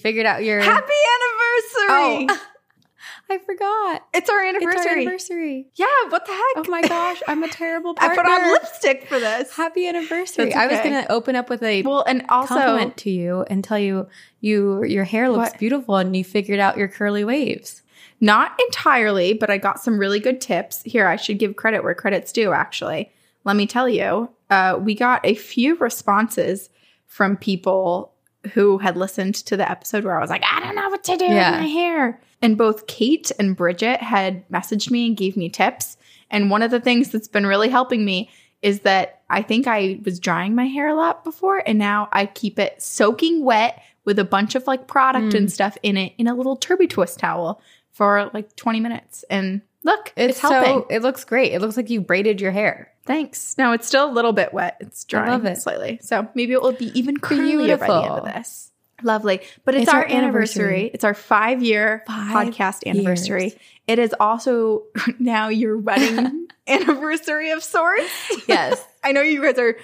Figured out your Happy anniversary! Oh, I forgot. It's our It's anniversary. our anniversary. Yeah, what the heck? Oh my gosh, I'm a terrible person. I put on lipstick for this. Happy anniversary. That's I was going to open up with a Well, and also, compliment to you and tell you you your hair looks What? beautiful and you figured out your curly waves. not entirely, but I got some really good tips. Here, I should give credit where credit's due, actually. Let me tell you, uh, we got a few responses from people who had listened to the episode where I was like, I don't know what to do Yeah. with my hair. And both Kate and Bridget had messaged me and gave me tips. And one of the things that's been really helping me is that I think I was drying my hair a lot before, and now I keep it soaking wet with a bunch of like product Mm. and stuff in it in a little Turbie Twist towel for like 20 minutes. And look, it's, It's, helping. so it looks great. It looks like you braided your hair. Thanks. Now it's still a little bit wet. It's drying it. slightly. So maybe it will be even curlier by the end of this. Lovely. But it's, It's our, our anniversary. anniversary. It's our five year Five podcast anniversary. years. It is also now your wedding anniversary of sorts. Yes. I know you guys are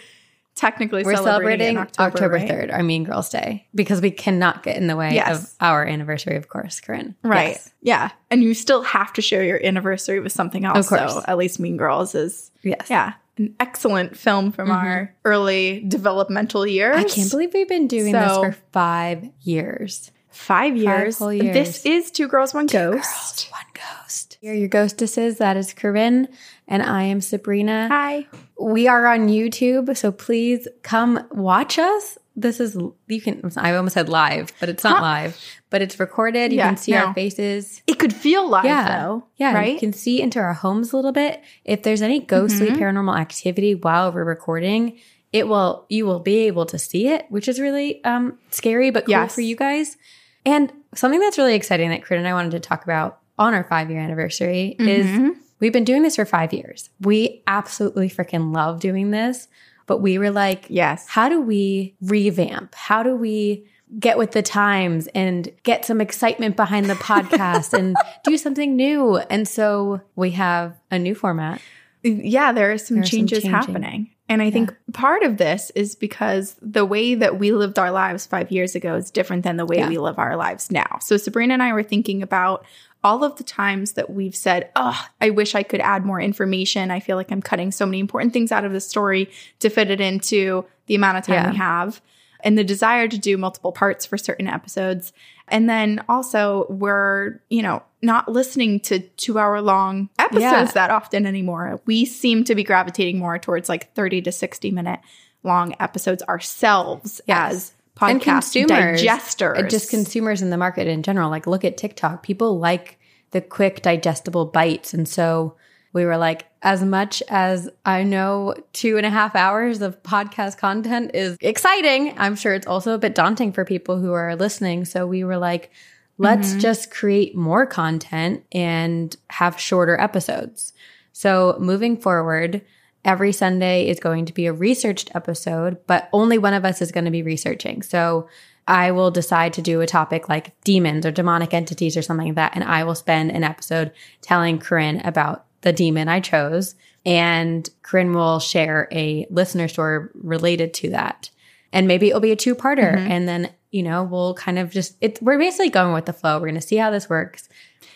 technically We're celebrating, celebrating October, October, right? 3rd, our Mean Girls Day, because we cannot get in the way Yes. of our anniversary, of course, Corinne. Right. Yes. Yeah. And you still have to share your anniversary with something else. Of course. So at least Mean Girls is, Yes. yeah, an excellent film from mm-hmm. our early developmental years. I can't believe we've been doing this for five years. Five years. whole This is Two Girls, One Ghost. Girls, one ghost. Here are your ghostesses. That is Corinne, and I am Sabrina. Hi. We are on YouTube, so please come watch us. This is you can. I almost said live, but it's not Huh. live. But it's recorded. You Yeah, can see no. our faces. It could feel live Yeah. though. Yeah, right. you can see into our homes a little bit. If there's any ghostly Mhm. paranormal activity while we're recording, it will you will be able to see it, which is really um scary but cool Yes. for you guys. And something that's really exciting that Corinne and I wanted to talk about on our five year anniversary is Mhm. We've been doing this for five years. We absolutely freaking love doing this, but we were like, yes. how do we revamp? How do we get with the times and get some excitement behind the podcast and do something new? And so we have a new format. Yeah, there are some There are some changes happening. And I think part of this is because the way that we lived our lives five years ago is different than the way Yeah. we live our lives now. So Sabrina and I were thinking about all of the times that we've said, Oh, I wish I could add more information. I feel like I'm cutting so many important things out of the story to fit it into the amount of time Yeah. we have. And the desire to do multiple parts for certain episodes. And then also, we're, you know, not listening to two hour long episodes Yeah. that often anymore. We seem to be gravitating more towards like 30 to 60 minute long episodes ourselves Yes. as podcast digesters. uh, just consumers in the market in general. Like, look at TikTok. People like the quick, digestible bites. And so we were like, as much as I know two and a half hours of podcast content is exciting, I'm sure it's also a bit daunting for people who are listening. So we were like, let's Mhm. just create more content and have shorter episodes. So moving forward, every Sunday is going to be a researched episode, but only one of us is going to be researching. So I will decide to do a topic like demons or demonic entities or something like that. And I will spend an episode telling Corinne about the demon I chose. And Corinne will share a listener story related to that. And maybe it'll be a two parter. Mhm. And then, you know, we'll kind of just, it, we're basically going with the flow. We're going to see how this works.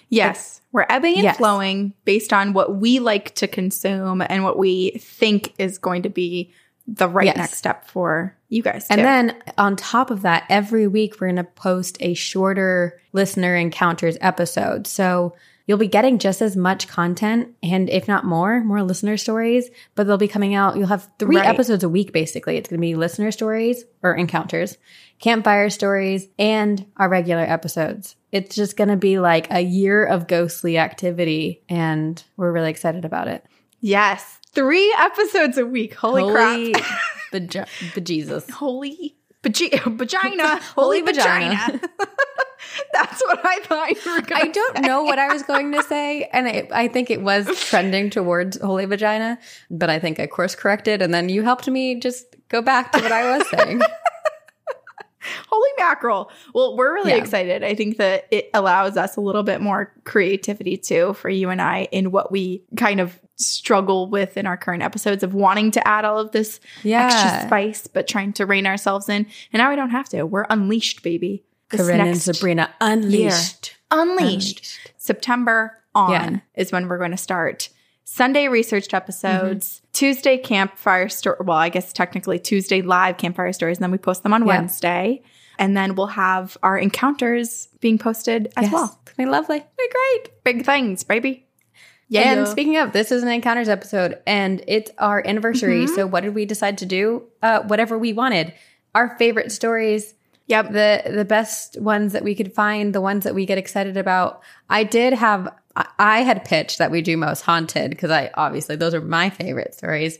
Yes. We're ebbing and Yes. flowing based on what we like to consume and what we think is going to be the right Yes. next step for you guys. And then on top of that, every week we're going to post a shorter listener encounters episode. So you'll be getting just as much content and if not more, more listener stories, but they'll be coming out. You'll have three Right. episodes a week basically. It's going to be listener stories or encounters, campfire stories, and our regular episodes. It's just going to be like a year of ghostly activity and we're really excited about it. yes, three episodes a week. Holy, crap. Beje- bejesus. Holy vagi- vagina. Holy Holy vagina. vagina. That's what I thought you were going I don't know what I was going to say, and I, I think it was trending towards holy vagina, but I think I course corrected, and then you helped me just go back to what I was saying. Holy mackerel. Well, we're really Yeah. excited. I think that it allows us a little bit more creativity too for you and I in what we kind of struggle with in our current episodes of wanting to add all of this extra spice, but trying to rein ourselves in. And now we don't have to. We're unleashed, baby. this Corinne and Sabrina Unleashed. Unleashed. September on Yeah. is when we're going to start Sunday researched episodes, Mm-hmm. Tuesday campfire story. Well, I guess technically Tuesday live campfire stories, and then we post them on Yeah. Wednesday. And then we'll have our encounters being posted as Yes. well. Be lovely. Be great. Big things, baby. Yeah. And speaking of, this is an encounters episode and it's our anniversary. Mm-hmm. So what did we decide to do? Uh, whatever we wanted. Our favorite stories, yep. the the best ones that we could find, the ones that we get excited about. I did have I- had pitched that we do most haunted because I obviously those are my favorite stories.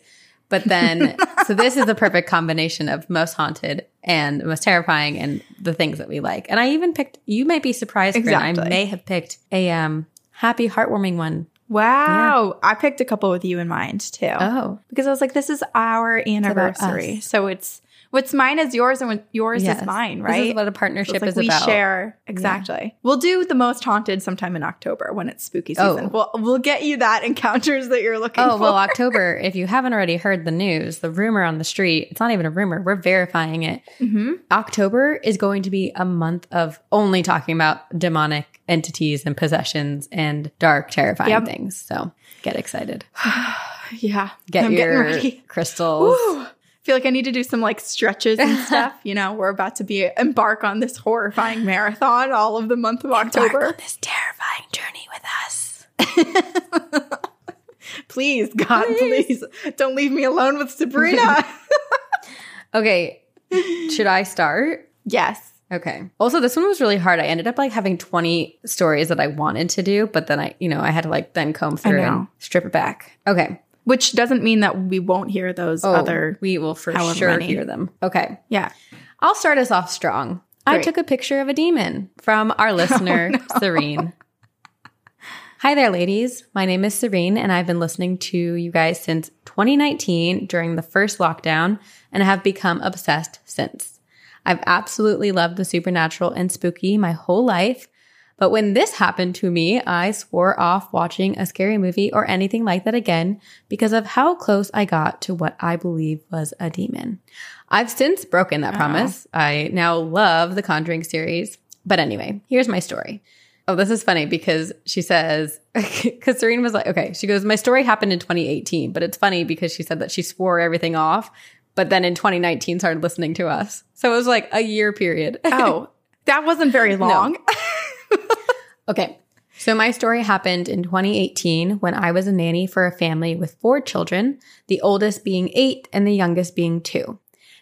But then so this is the perfect combination of most haunted and most terrifying and the things that we like. And I even picked you might be surprised, Exactly. I may have picked a um happy heartwarming one. Wow. I picked a couple with you in mind too. Oh. because I was like, this is our anniversary. So it's what's mine is yours and what yours Yes. is mine, right? This is what a partnership it's like is we about. share exactly. We'll do the most haunted sometime in October when it's spooky Oh. season. We'll we'll get you that encounters that you're looking for. Oh, for. well, October, if you haven't already heard the news, the rumor on the street, it's not even a rumor, we're verifying it. Mhm. October is going to be a month of only talking about demonic entities and possessions and dark, terrifying Yep. things. So get excited. yeah, Get I'm your getting ready. crystals. Woo. Feel like I need to do some like stretches and stuff. you know, we're about to be embark on this horrifying marathon all of the month of October. on this terrifying journey with us. Please, God, please. don't leave me alone with Sabrina. Okay, should I start? yes. Okay. Also, this one was really hard. I ended up like having 20 stories that I wanted to do, but then I, you know, I had to like then comb through and strip it back. Okay. Which doesn't mean that we won't hear those Oh, other. we will for sure many. hear them. Okay. Yeah. I'll start us off strong. I took a picture of a demon from our oh, listener, Serene. Hi there, ladies. My name is Serene, and I've been listening to you guys since 2019 during the first lockdown and have become obsessed since. I've absolutely loved the supernatural and spooky my whole life. But when this happened to me, I swore off watching a scary movie or anything like that again because of how close I got to what I believe was a demon. I've since broken that promise. I now love the Conjuring series. But anyway, here's my story. Oh, this is funny because she says, because Serene was like, okay, she goes, my story happened in 2018, but it's funny because she said that she swore everything off, but then in 2019 started listening to us. So it was like a year period. Oh, that wasn't very long. Okay. So my story happened in 2018 when I was a nanny for a family with four children, the oldest being eight and the youngest being two.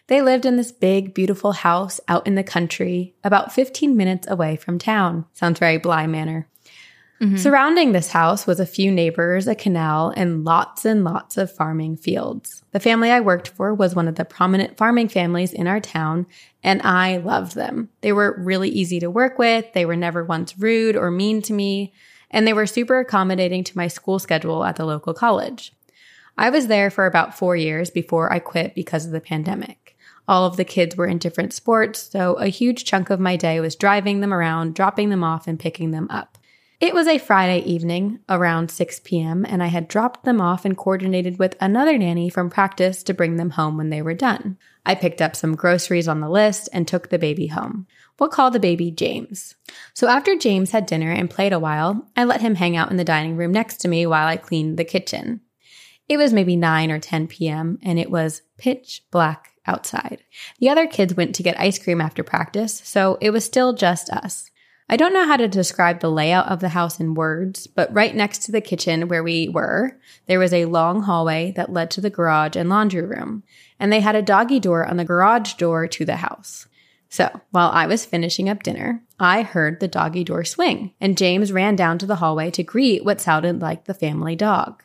They lived in this big, beautiful house out in the country, about 15 minutes away from town. Sounds very Bly Manor. Mm-hmm. Surrounding this house was a few neighbors, a canal, and lots and lots of farming fields. The family I worked for was one of the prominent farming families in our town, and I loved them. They were really easy to work with, they were never once rude or mean to me, and they were super accommodating to my school schedule at the local college. I was there for about four years before I quit because of the pandemic. All of the kids were in different sports, so a huge chunk of my day was driving them around, dropping them off, and picking them up. It was a Friday evening around 6 p.m., and I had dropped them off and coordinated with another nanny from practice to bring them home when they were done. I picked up some groceries on the list and took the baby home. We'll call the baby James. So after James had dinner and played a while, I let him hang out in the dining room next to me while I cleaned the kitchen. It was maybe 9 or 10 p.m., and it was pitch black outside. The other kids went to get ice cream after practice, so it was still just us. I don't know how to describe the layout of the house in words, but right next to the kitchen where we were, there was a long hallway that led to the garage and laundry room, and they had a doggy door on the garage door to the house. So, while I was finishing up dinner, I heard the doggy door swing, and James ran down to the hallway to greet what sounded like the family dog.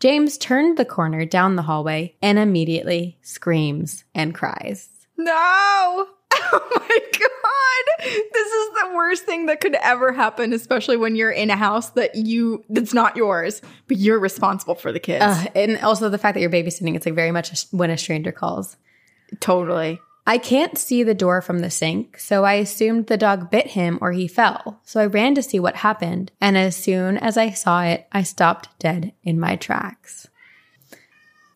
James turned the corner down the hallway and immediately screams and cries. No. Oh my god. This is the worst thing that could ever happen, especially when you're in a house that you that's not yours, but you're responsible for the kids. Uh, and also the fact that you're babysitting, it's like very much a, when a stranger calls. totally. I can't see the door from the sink, so I assumed the dog bit him or he fell. So I ran to see what happened, and as soon as I saw it, I stopped dead in my tracks.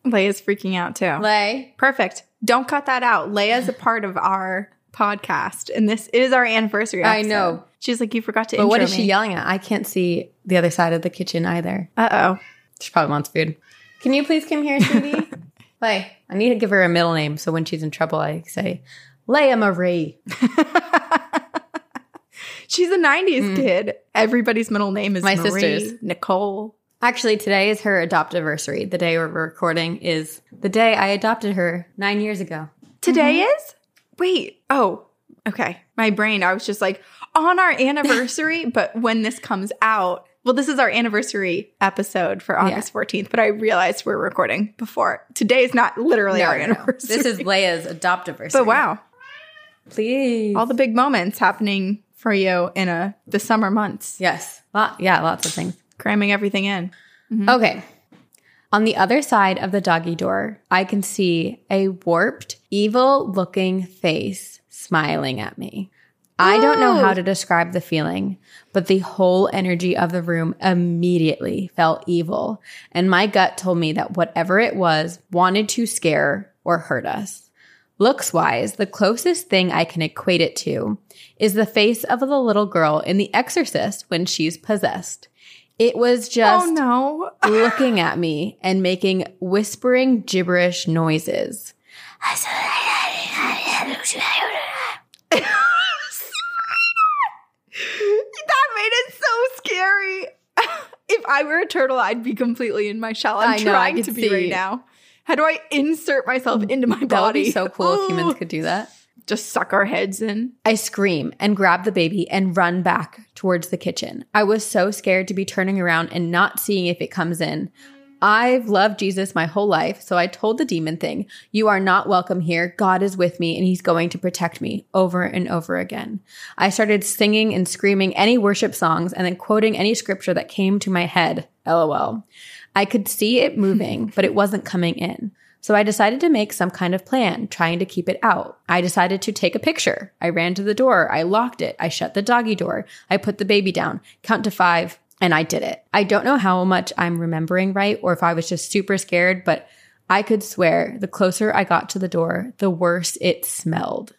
Lay is freaking out too. Lay. Perfect. Don't cut that out. Leia's a part of our podcast, and this is our anniversary. I know. She's like, you forgot to. But what is she yelling at? I can't see the other side of the kitchen either. Uh oh. She probably wants food. Can you please come here, sweetie? Lay. I need to give her a middle name so when she's in trouble, I say, Leia Marie. She's a '90s kid. Everybody's middle name is Mm. My Marie, sister's. Nicole. Actually, today is her adoptiversary. The day we're recording is the day I adopted her nine years ago. Today Mm-hmm. is? Wait. Oh, okay. My brain, I was just like, on our anniversary, but when this comes out, well, this is our anniversary episode for August 14th, but I realized we're recording before. Today is not literally No, our no, no. anniversary. This is Leia's adoptiversary. But wow, Please. all the big moments happening for you in a the summer months, yes. Lot, yeah, lots of things. Cramming everything in. Mm-hmm. Okay. On the other side of the doggy door, I can see a warped, evil looking face smiling at me. I don't know how to describe the feeling, but the whole energy of the room immediately felt evil. And my gut told me that whatever it was wanted to scare or hurt us. Looks wise, the closest thing I can equate it to is the face of the little girl in The Exorcist when she's possessed. It was oh, just oh no. looking at me and making whispering gibberish noises. that made it so scary. if I were a turtle, I'd be completely in my shell. I'm know, trying to be right now. How do I insert myself into my body? That would be so cool if humans could do that. Just suck our heads in. I scream and grab the baby and run back towards the kitchen. I was so scared to be turning around and not seeing if it comes in. I've loved Jesus my whole life, so I told the demon thing, You are not welcome here. God is with me and he's going to protect me over and over again. I started singing and screaming any worship songs and then quoting any scripture that came to my head. LOL. I could see it moving, but it wasn't coming in. So I decided to make some kind of plan, trying to keep it out. I decided to take a picture. I ran to the door. I locked it. I shut the doggy door. I put the baby down, count to five, and I did it. I don't know how much I'm remembering right or if I was just super scared, but I could swear the closer I got to the door, the worse it smelled.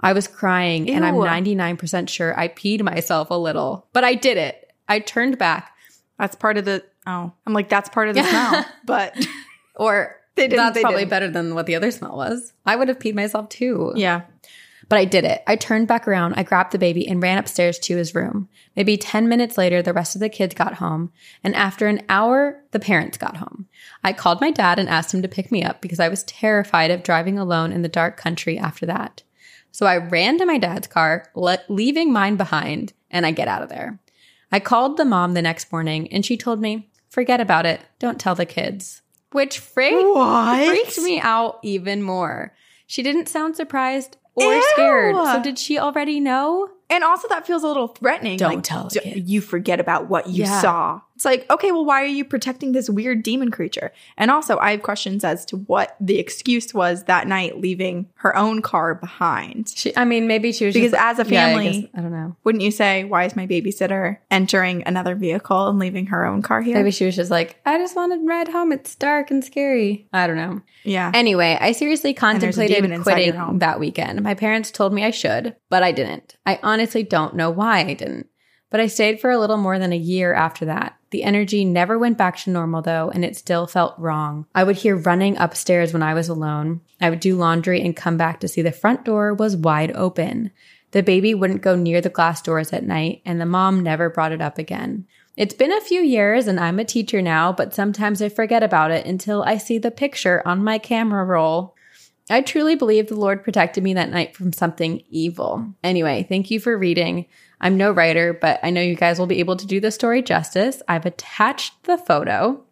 I was crying and I'm 99% sure I peed myself a little, but I did it. I turned back That's part of the. Oh, I'm like that's part of the smell, but or They didn't- that's they probably didn't. better than what the other smell was. I would have peed myself too. yeah. But I did it. I turned back around, I grabbed the baby and ran upstairs to his room. Maybe 10 minutes later, the rest of the kids got home. And after an hour, the parents got home. I called my dad and asked him to pick me up because I was terrified of driving alone in the dark country after that. So I ran to my dad's car, le- leaving mine behind, and I get out of there. I called the mom the next morning and she told me, forget about it. Don't tell the kids. Which freaked, What? freaked me out even more. She didn't sound surprised or Ew. scared. So did she already know? And also, that feels a little threatening. Don't like, tell d-. You forget about what you Yeah. saw. It's like, okay, well, why are you protecting this weird demon creature? And also, I have questions as to what the excuse was that night, leaving her own car behind. She, I mean, maybe she was Because just, as a Yeah, I family- guess- I, don't know. Wouldn't you say, why is my babysitter entering another vehicle and leaving her own car here? Maybe she was just like, I just want to ride home. It's dark and scary. I don't know. yeah. Anyway, I seriously contemplated quitting that weekend. My parents told me I should, but I didn't. I honestly don't know why I didn't. But I stayed for a little more than a year after that. The energy never went back to normal though, and it still felt wrong. I would hear running upstairs when I was alone. I would do laundry and come back to see the front door was wide open. The baby wouldn't go near the glass doors at night, and the mom never brought it up again. It's been a few years and I'm a teacher now, but sometimes I forget about it until I see the picture on my camera roll. I truly believe the Lord protected me that night from something evil. Anyway, thank you for reading. I'm no writer, but I know you guys will be able to do the story justice. I've attached the photo.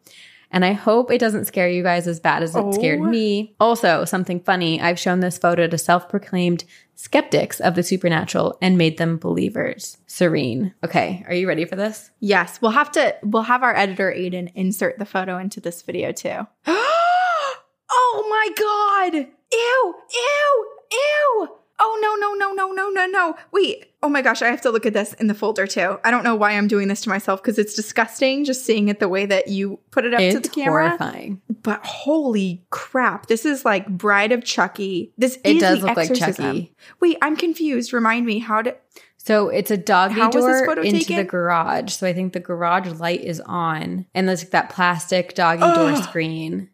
And I hope it doesn't scare you guys as bad as it scared Oh. me. Also, something funny, I've shown this photo to self proclaimed skeptics of the supernatural and made them believers. Serene. Okay, are you ready for this? Yes, we'll have to. We'll have our editor Aiden insert the photo into this video too. oh my god! Ew! Ew! Ew! Oh no, no, no, no, no, no, no. Wait. Oh my gosh, I have to look at this in the folder too. I don't know why I'm doing this to myself because it's disgusting just seeing it the way that you put it up it's to the camera. horrifying. But holy crap, this is like Bride of Chucky. This It is does look like exorcism. Chucky. Wait, I'm confused. Remind me how to. So it's a doggy How door into taken? the garage. So I think the garage light is on, and there's like that plastic doggy door screen.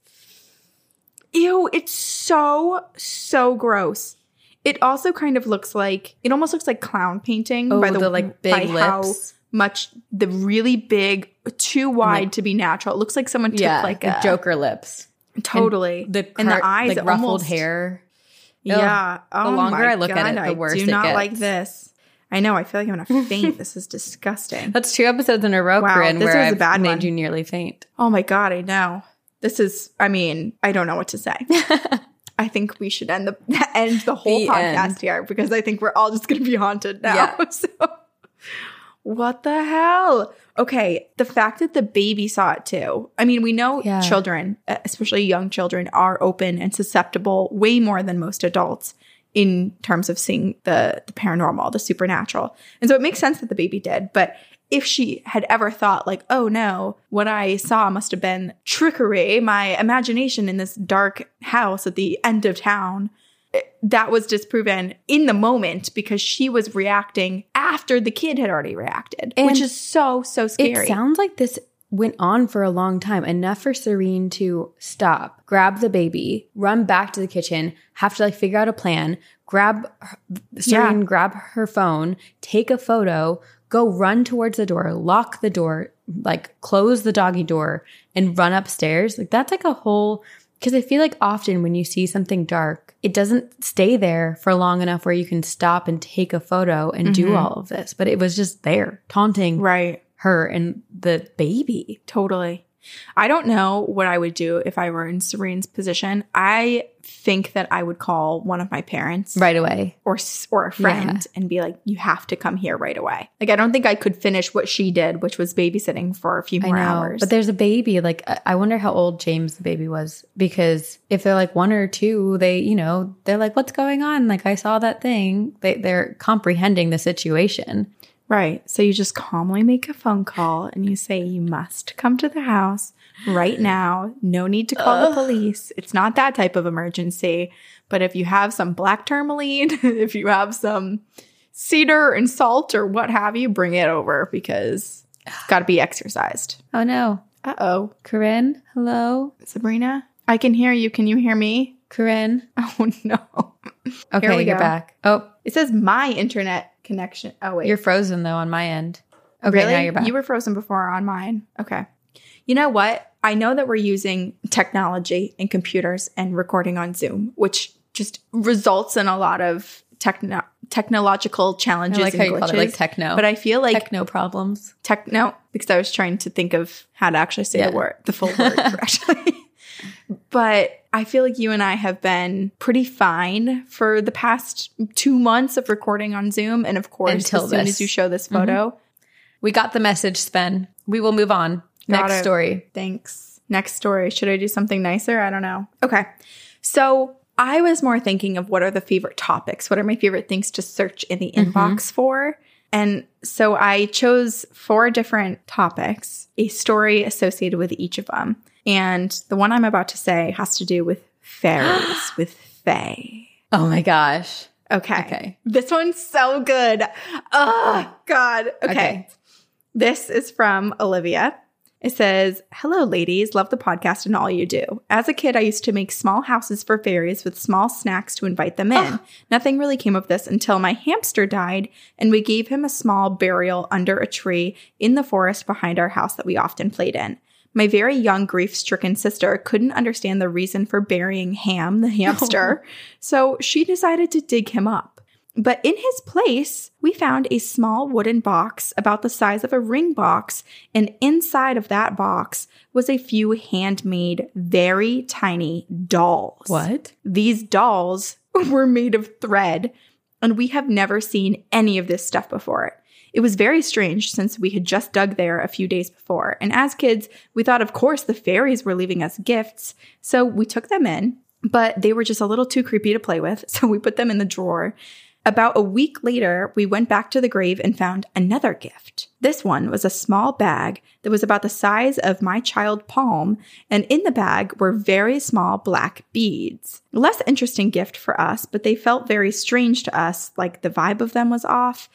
Ew, it's so so gross. It also kind of looks like it almost looks like clown painting Oh, by the, the, like, big by how lips. much the really big, too wide like- to be natural. It looks like someone took yeah, like a Joker lips. Totally. The and the eyes like ruffled almost- hair. Yeah. Oh the longer I look at it, the worse I do not gets. like this. I know. I feel like I'm gonna faint. this is disgusting. That's two episodes in a row, Wow, Corinne, this where was a I've bad made one. you nearly faint. Oh my god, I know. This is. I mean, I don't know what to say. I think we should end the end the whole The podcast end. here because I think we're all just going to be haunted now. Yeah. So, what the hell? Okay, the fact that the baby saw it too. I mean, we know Yeah. children, especially young children, are open and susceptible way more than most adults in terms of seeing the the paranormal, the supernatural. And so it makes sense that the baby did, but if she had ever thought like, "Oh no, what I saw must have been trickery, my imagination in this dark house at the end of town." Eh, that was disproven in the moment because she was reacting after the kid had already reacted, which is so so scary. It sounds like this went on for a long time, enough for Serene to stop, grab the baby, run back to the kitchen, have to like figure out a plan, grab her, Serene, grab her phone, take a photo, go run towards the door, lock the door, like close the doggy door, and run upstairs. Like that's like a whole. Because I feel like often when you see something dark, it doesn't stay there for long enough where you can stop and take a photo and do Mhm. all of this. But it was just there, taunting right. her and the baby. Totally. I don't know what I would do if I were in Serene's position. I think that I would call one of my parents Right away. or or a friend and be like, "You have to come here right away." Like I don't think I could finish what she did, which was babysitting for a few I more know. hours. But there's a baby. Like, I- I wonder how old James the baby was. Because if they're like one or two, they, you know, they're like, what's going on? Like, I saw that thing. They, they're comprehending the situation. right. So you just calmly make a phone call and you say, "You must come to the house right now. No need to call the police. It's not that type of emergency." But if you have some black tourmaline, if you have some cedar and salt or what have you, bring it over because it's got to be exorcised. Oh no. Uh oh. Corinne, hello? Sabrina, I can hear you. Can you hear me? Corinne? Oh no. Okay, Here we go. back. Oh, It says my internet connection. Oh, wait. you're frozen though on my end. Okay, really? now you're back. You were frozen before on mine. Okay. You know what? I know that we're using technology and computers and recording on Zoom, which just results in a lot of techno- technological I challenges like and how you called it like glitches. techno. But I feel like techno problems. techno because I was trying to think of how to actually say Yeah. the word, the full word correctly. but I feel like you and I have been pretty fine for the past two months of recording on Zoom. And of course, Until as soon as you show this photo, mm-hmm. We got the message, Sven. We will move on. Got Next it. story. thanks. Next story. Should I do something nicer? I don't know. Okay. So I was more thinking of what are the favorite topics? What are my favorite things to search in the Mhm. inbox for? And so I chose four different topics, a story associated with each of them. And the one I'm about to say has to do with fairies, with fae. Oh my gosh. Okay. Okay. This one's so good. Oh, God. okay. Okay. This is from Olivia. It says, Hello, ladies. Love the podcast and all you do. As a kid, I used to make small houses for fairies with small snacks to invite them in. Nothing really came of this until my hamster died, and we gave him a small burial under a tree in the forest behind our house that we often played in. My very young, grief stricken sister couldn't understand the reason for burying Ham, the hamster, so she decided to dig him up. But in his place, we found a small wooden box about the size of a ring box, and inside of that box was a few handmade, very tiny dolls. What? These dolls were made of thread, and we have never seen any of this stuff before. It was very strange since we had just dug there a few days before, and as kids, we thought, of course, the fairies were leaving us gifts, so we took them in. but they were just a little too creepy to play with. So we put them in the drawer. About a week later, we went back to the grave and found another gift. This one was a small bag that was about the size of my child palm, and in the bag were very small black beads. Less interesting gift for us, but they felt very strange to us, like the vibe of them was off.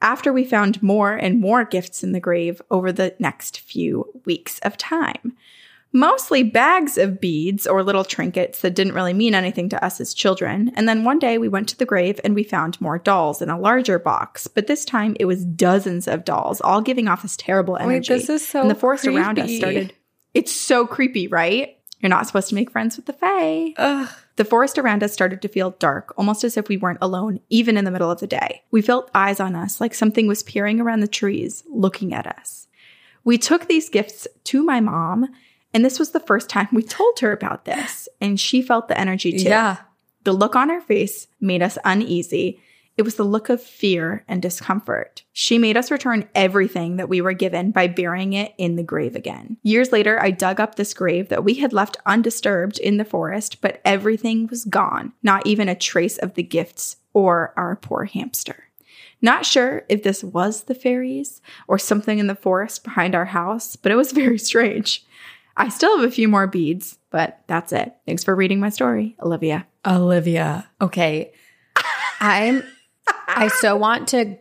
After we found more and more gifts in the grave over the next few weeks of time mostly bags of beads or little trinkets that didn't really mean anything to us as children. And then one day we went to the grave and we found more dolls in a larger box, but this time it was dozens of dolls, all giving off this terrible energy. Wait, this is so and the forest around us started. It's so creepy, right? You're not supposed to make friends with the Fae. Ugh. The forest around us started to feel dark, almost as if we weren't alone, even in the middle of the day. We felt eyes on us, like something was peering around the trees, looking at us. We took these gifts to my mom, and this was the first time we told her about this, and she felt the energy too. Yeah. The look on her face made us uneasy. It was the look of fear and discomfort. She made us return everything that we were given by burying it in the grave again. Years later, I dug up this grave that we had left undisturbed in the forest, but everything was gone, not even a trace of the gifts or our poor hamster. Not sure if this was the fairies or something in the forest behind our house, but it was very strange. I still have a few more beads, but that's it. Thanks for reading my story, Olivia. Olivia. Okay. I'm I so want to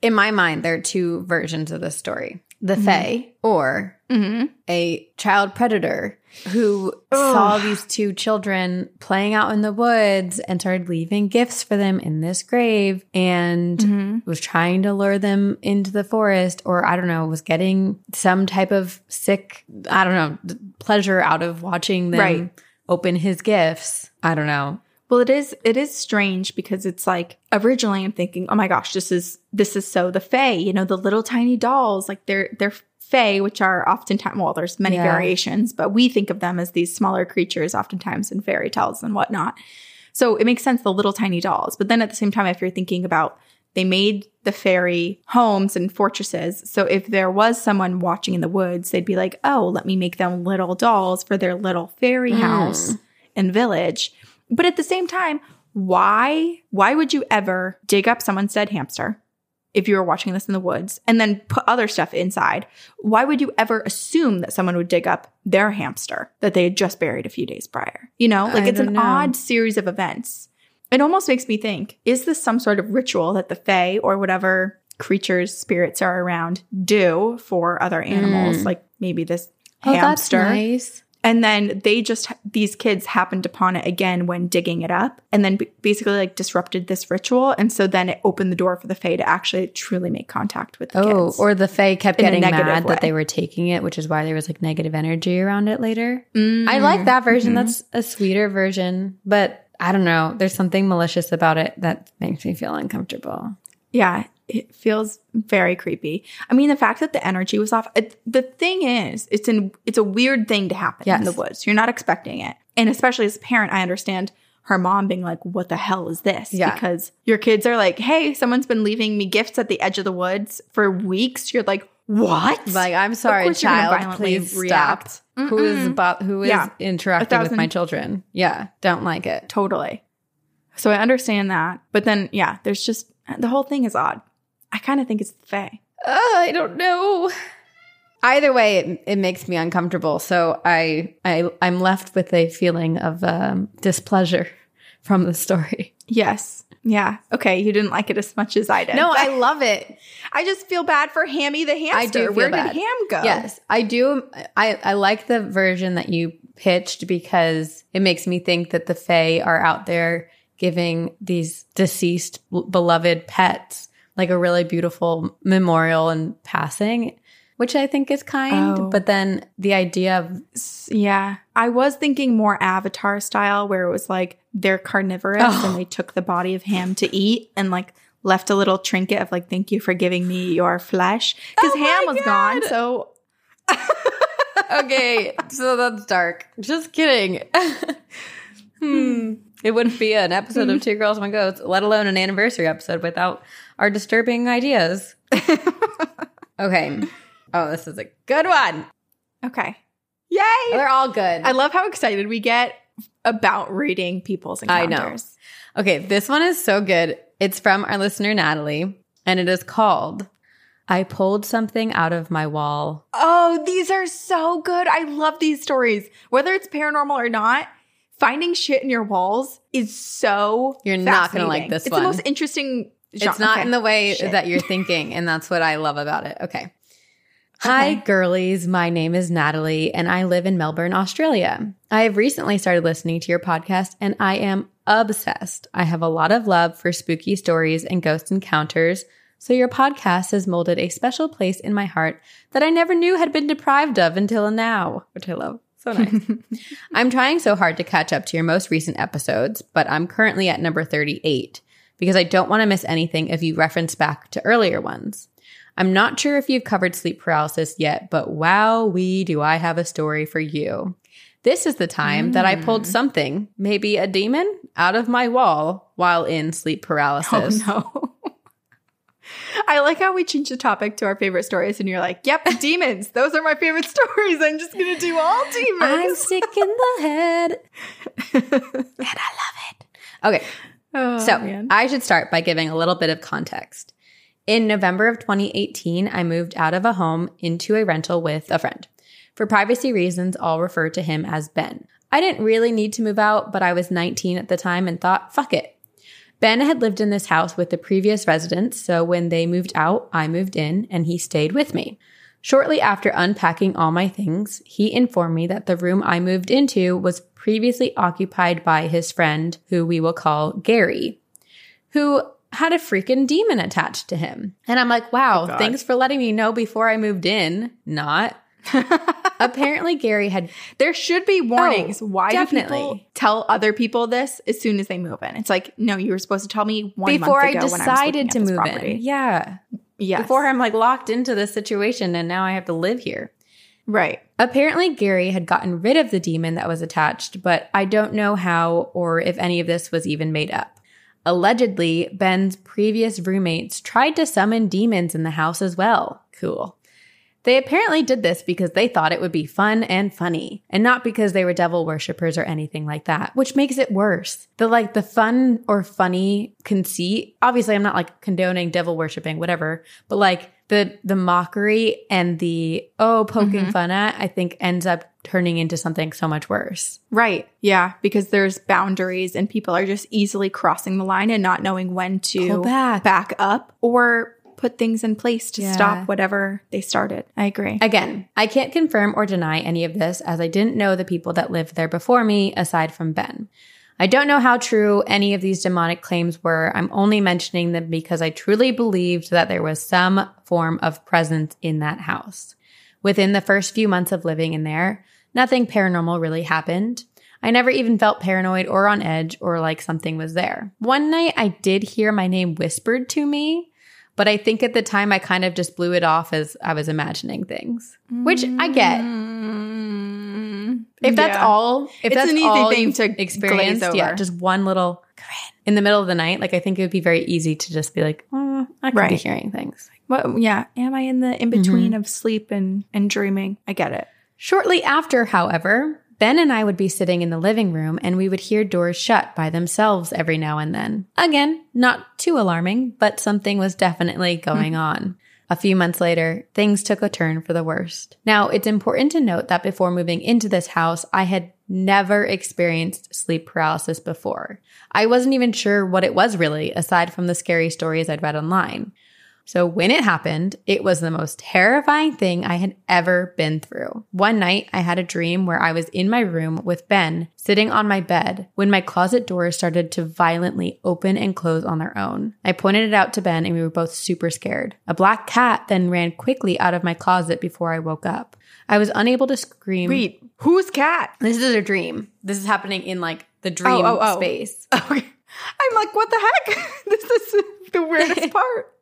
in my mind there are two versions of this story. The mm-hmm. Fae or Mm-hmm. a child predator who saw these two children playing out in the woods and started leaving gifts for them in this grave and Mm-hmm. was trying to lure them into the forest or I don't know, was getting some type of sick, I don't know, pleasure out of watching them Right. open his gifts. I don't know. Well, it is it is strange because it's like originally I'm thinking, oh my gosh, this is this is so the Fae, you know, the little tiny dolls, like they're they're Fae, which are oftentimes well, there's many Yeah. variations, but we think of them as these smaller creatures, oftentimes in fairy tales and whatnot. So it makes sense the little tiny dolls. But then at the same time, if you're thinking about they made the fairy homes and fortresses. So if there was someone watching in the woods, they'd be like, oh, let me make them little dolls for their little fairy hmm. house and village. But at the same time, why why would you ever dig up someone's dead hamster if you were watching this in the woods and then put other stuff inside? Why would you ever assume that someone would dig up their hamster that they had just buried a few days prior? You know, like I it's an know. odd series of events. It almost makes me think, is this some sort of ritual that the Fae or whatever creatures, spirits are around do for other animals? Mm. Like maybe this Oh, that's hamster. nice. And then they just, these kids happened upon it again when digging it up and then b- basically like disrupted this ritual. And so then it opened the door for the Fae to actually truly make contact with the Oh, kids. or the Fae kept getting mad way. that they were taking it, which is why there was like negative energy around it later. Mm, I like that version. mhm. That's a sweeter version, but I don't know. There's something malicious about it that makes me feel uncomfortable. Yeah, it feels very creepy. I mean, the fact that the energy was off. It, the thing is, it's an it's a weird thing to happen in the woods. You're not expecting it, and especially as a parent, I understand her mom being like, "What the hell is this?" Yeah. Because your kids are like, "Hey, someone's been leaving me gifts at the edge of the woods for weeks." You're like, "What?" Like, I'm sorry, course you're gonna child. Please react. stop. Who is about who is Yeah. interacting with my children? Yeah, don't like it. Totally. So I understand that, but then yeah, there's just the whole thing is odd. I kind of think it's the Fae. Uh, I don't know. Either way, it, it makes me uncomfortable. So I, I, I'm left with a feeling of um, displeasure from the story. Yes. Yeah. Okay. You didn't like it as much as I did. No, I love it. I just feel bad for Hammy the hamster. I do Where bad. did Ham go? Yes, I do. I, I like the version that you pitched because it makes me think that the Fae are out there giving these deceased beloved pets like a really beautiful memorial and passing, which I think is kind. Oh. But then the idea of Yeah. I was thinking more Avatar style, where it was like they're carnivorous Oh. and they took the body of Ham to eat and like left a little trinket of like, thank you for giving me your flesh. Because Oh Ham was gone. So okay, so that's dark. Just kidding. hmm. It wouldn't be an episode of mm-hmm. Two Girls One Goats, let alone an anniversary episode, without our disturbing ideas. okay. Oh, this is a good one. Okay. Yay. They're all good. I love how excited we get about reading people's I know. encounters. Okay, this one is so good. It's from our listener, Natalie, and it is called I Pulled Something Out of My Wall. Oh, these are so good. I love these stories. Whether it's paranormal or not, finding shit in your walls is so You're not gonna like this It's one. the most interesting It's not okay. in the way Shit. that you're thinking, and that's what I love about it. Okay. Hi, Okay. girlies. My name is Natalie, and I live in Melbourne, Australia. I have recently started listening to your podcast, and I am obsessed. I have a lot of love for spooky stories and ghost encounters, so your podcast has molded a special place in my heart that I never knew had been deprived of until now, which I love. So nice. I'm trying so hard to catch up to your most recent episodes, but I'm currently at number 38 because I don't want to miss anything if you reference back to earlier ones. I'm not sure if you've covered sleep paralysis yet, but wow, we do I have a story for you. This is the time that I pulled hmm. something, maybe a demon, out of my wall while in sleep oh, paralysis. Oh no. I like how we change the topic to our favorite stories, and you're like, "Yep, demons. Those are my favorite stories. I'm just gonna do all demons. I'm sick in the head, and I love it. Okay, Oh, So man. I should start by giving a little bit of context. In November of 2018, I moved out of a home into a rental with a friend. For privacy reasons, I'll refer to him as Ben. I didn't really need to move out, but I was 19 at the time and thought, fuck it. Ben had lived in this house with the previous residents, so when they moved out, I moved in and he stayed with me. Shortly after unpacking all my things, he informed me that the room I moved into was previously occupied by his friend, who we will call Gary, who had a freaking demon attached to him. And I'm like, wow, oh, God. thanks for letting me know before I moved in. Not. Apparently, Gary had there should be warnings. Oh, Why do people tell other people this as soon as they move in? It's like, no, you were supposed to tell me one before month I when I decided to move property. in. Yeah. Yes. Before I'm like locked into this situation and now I have to live here. right. Apparently, Gary had gotten rid of the demon that was attached, but I don't know how or if any of this was even made up. Allegedly, Ben's previous roommates tried to summon demons in the house as well. Cool. They apparently did this because they thought it would be fun and funny, and not because they were devil worshippers or anything like that, which makes it worse. The like the fun or funny conceit. Obviously, I'm not like condoning devil worshipping, whatever, but like the the mockery and the oh poking mm-hmm. fun at, I think ends up turning into something so much worse. Right. Yeah. Because there's boundaries and people are just easily crossing the line and not knowing when to Pull back. back up or put things in place to Yeah. stop whatever they started. I agree. Again, I can't confirm or deny any of this as I didn't know the people that lived there before me aside from Ben. I don't know how true any of these demonic claims were. I'm only mentioning them because I truly believed that there was some form of presence in that house. Within the first few months of living in there, nothing paranormal really happened. I never even felt paranoid or on edge or like something was there. One night I did hear my name whispered to me, but I think at the time I kind of just blew it off as I was imagining things, which I get. If that's yeah. all, if It's that's an easy all thing to glaze experienced, yeah, just one little in the middle of the night. Like I think it would be very easy to just be like, oh, I could be hearing things. What, yeah. Am I in the in between mm-hmm. of sleep and, and dreaming? I get it. Shortly after, however, Ben and I would be sitting in the living room and we would hear doors shut by themselves every now and then. Again, not too alarming, but something was definitely going hmm. on. A few months later, things took a turn for the worst. Now, it's important to note that before moving into this house, I had never experienced sleep paralysis before. I wasn't even sure what it was really, aside from the scary stories I'd read online. So when it happened, it was the most terrifying thing I had ever been through. One night, I had a dream where I was in my room with Ben, sitting on my bed, when my closet doors started to violently open and close on their own. I pointed it out to Ben and we were both super scared. A black cat then ran quickly out of my closet before I woke up. I was unable to scream. Wait, who's cat? This is a dream. This is happening in like the oh, oh, dream oh, oh. space. Okay. I'm like, what the heck? this is the weirdest part.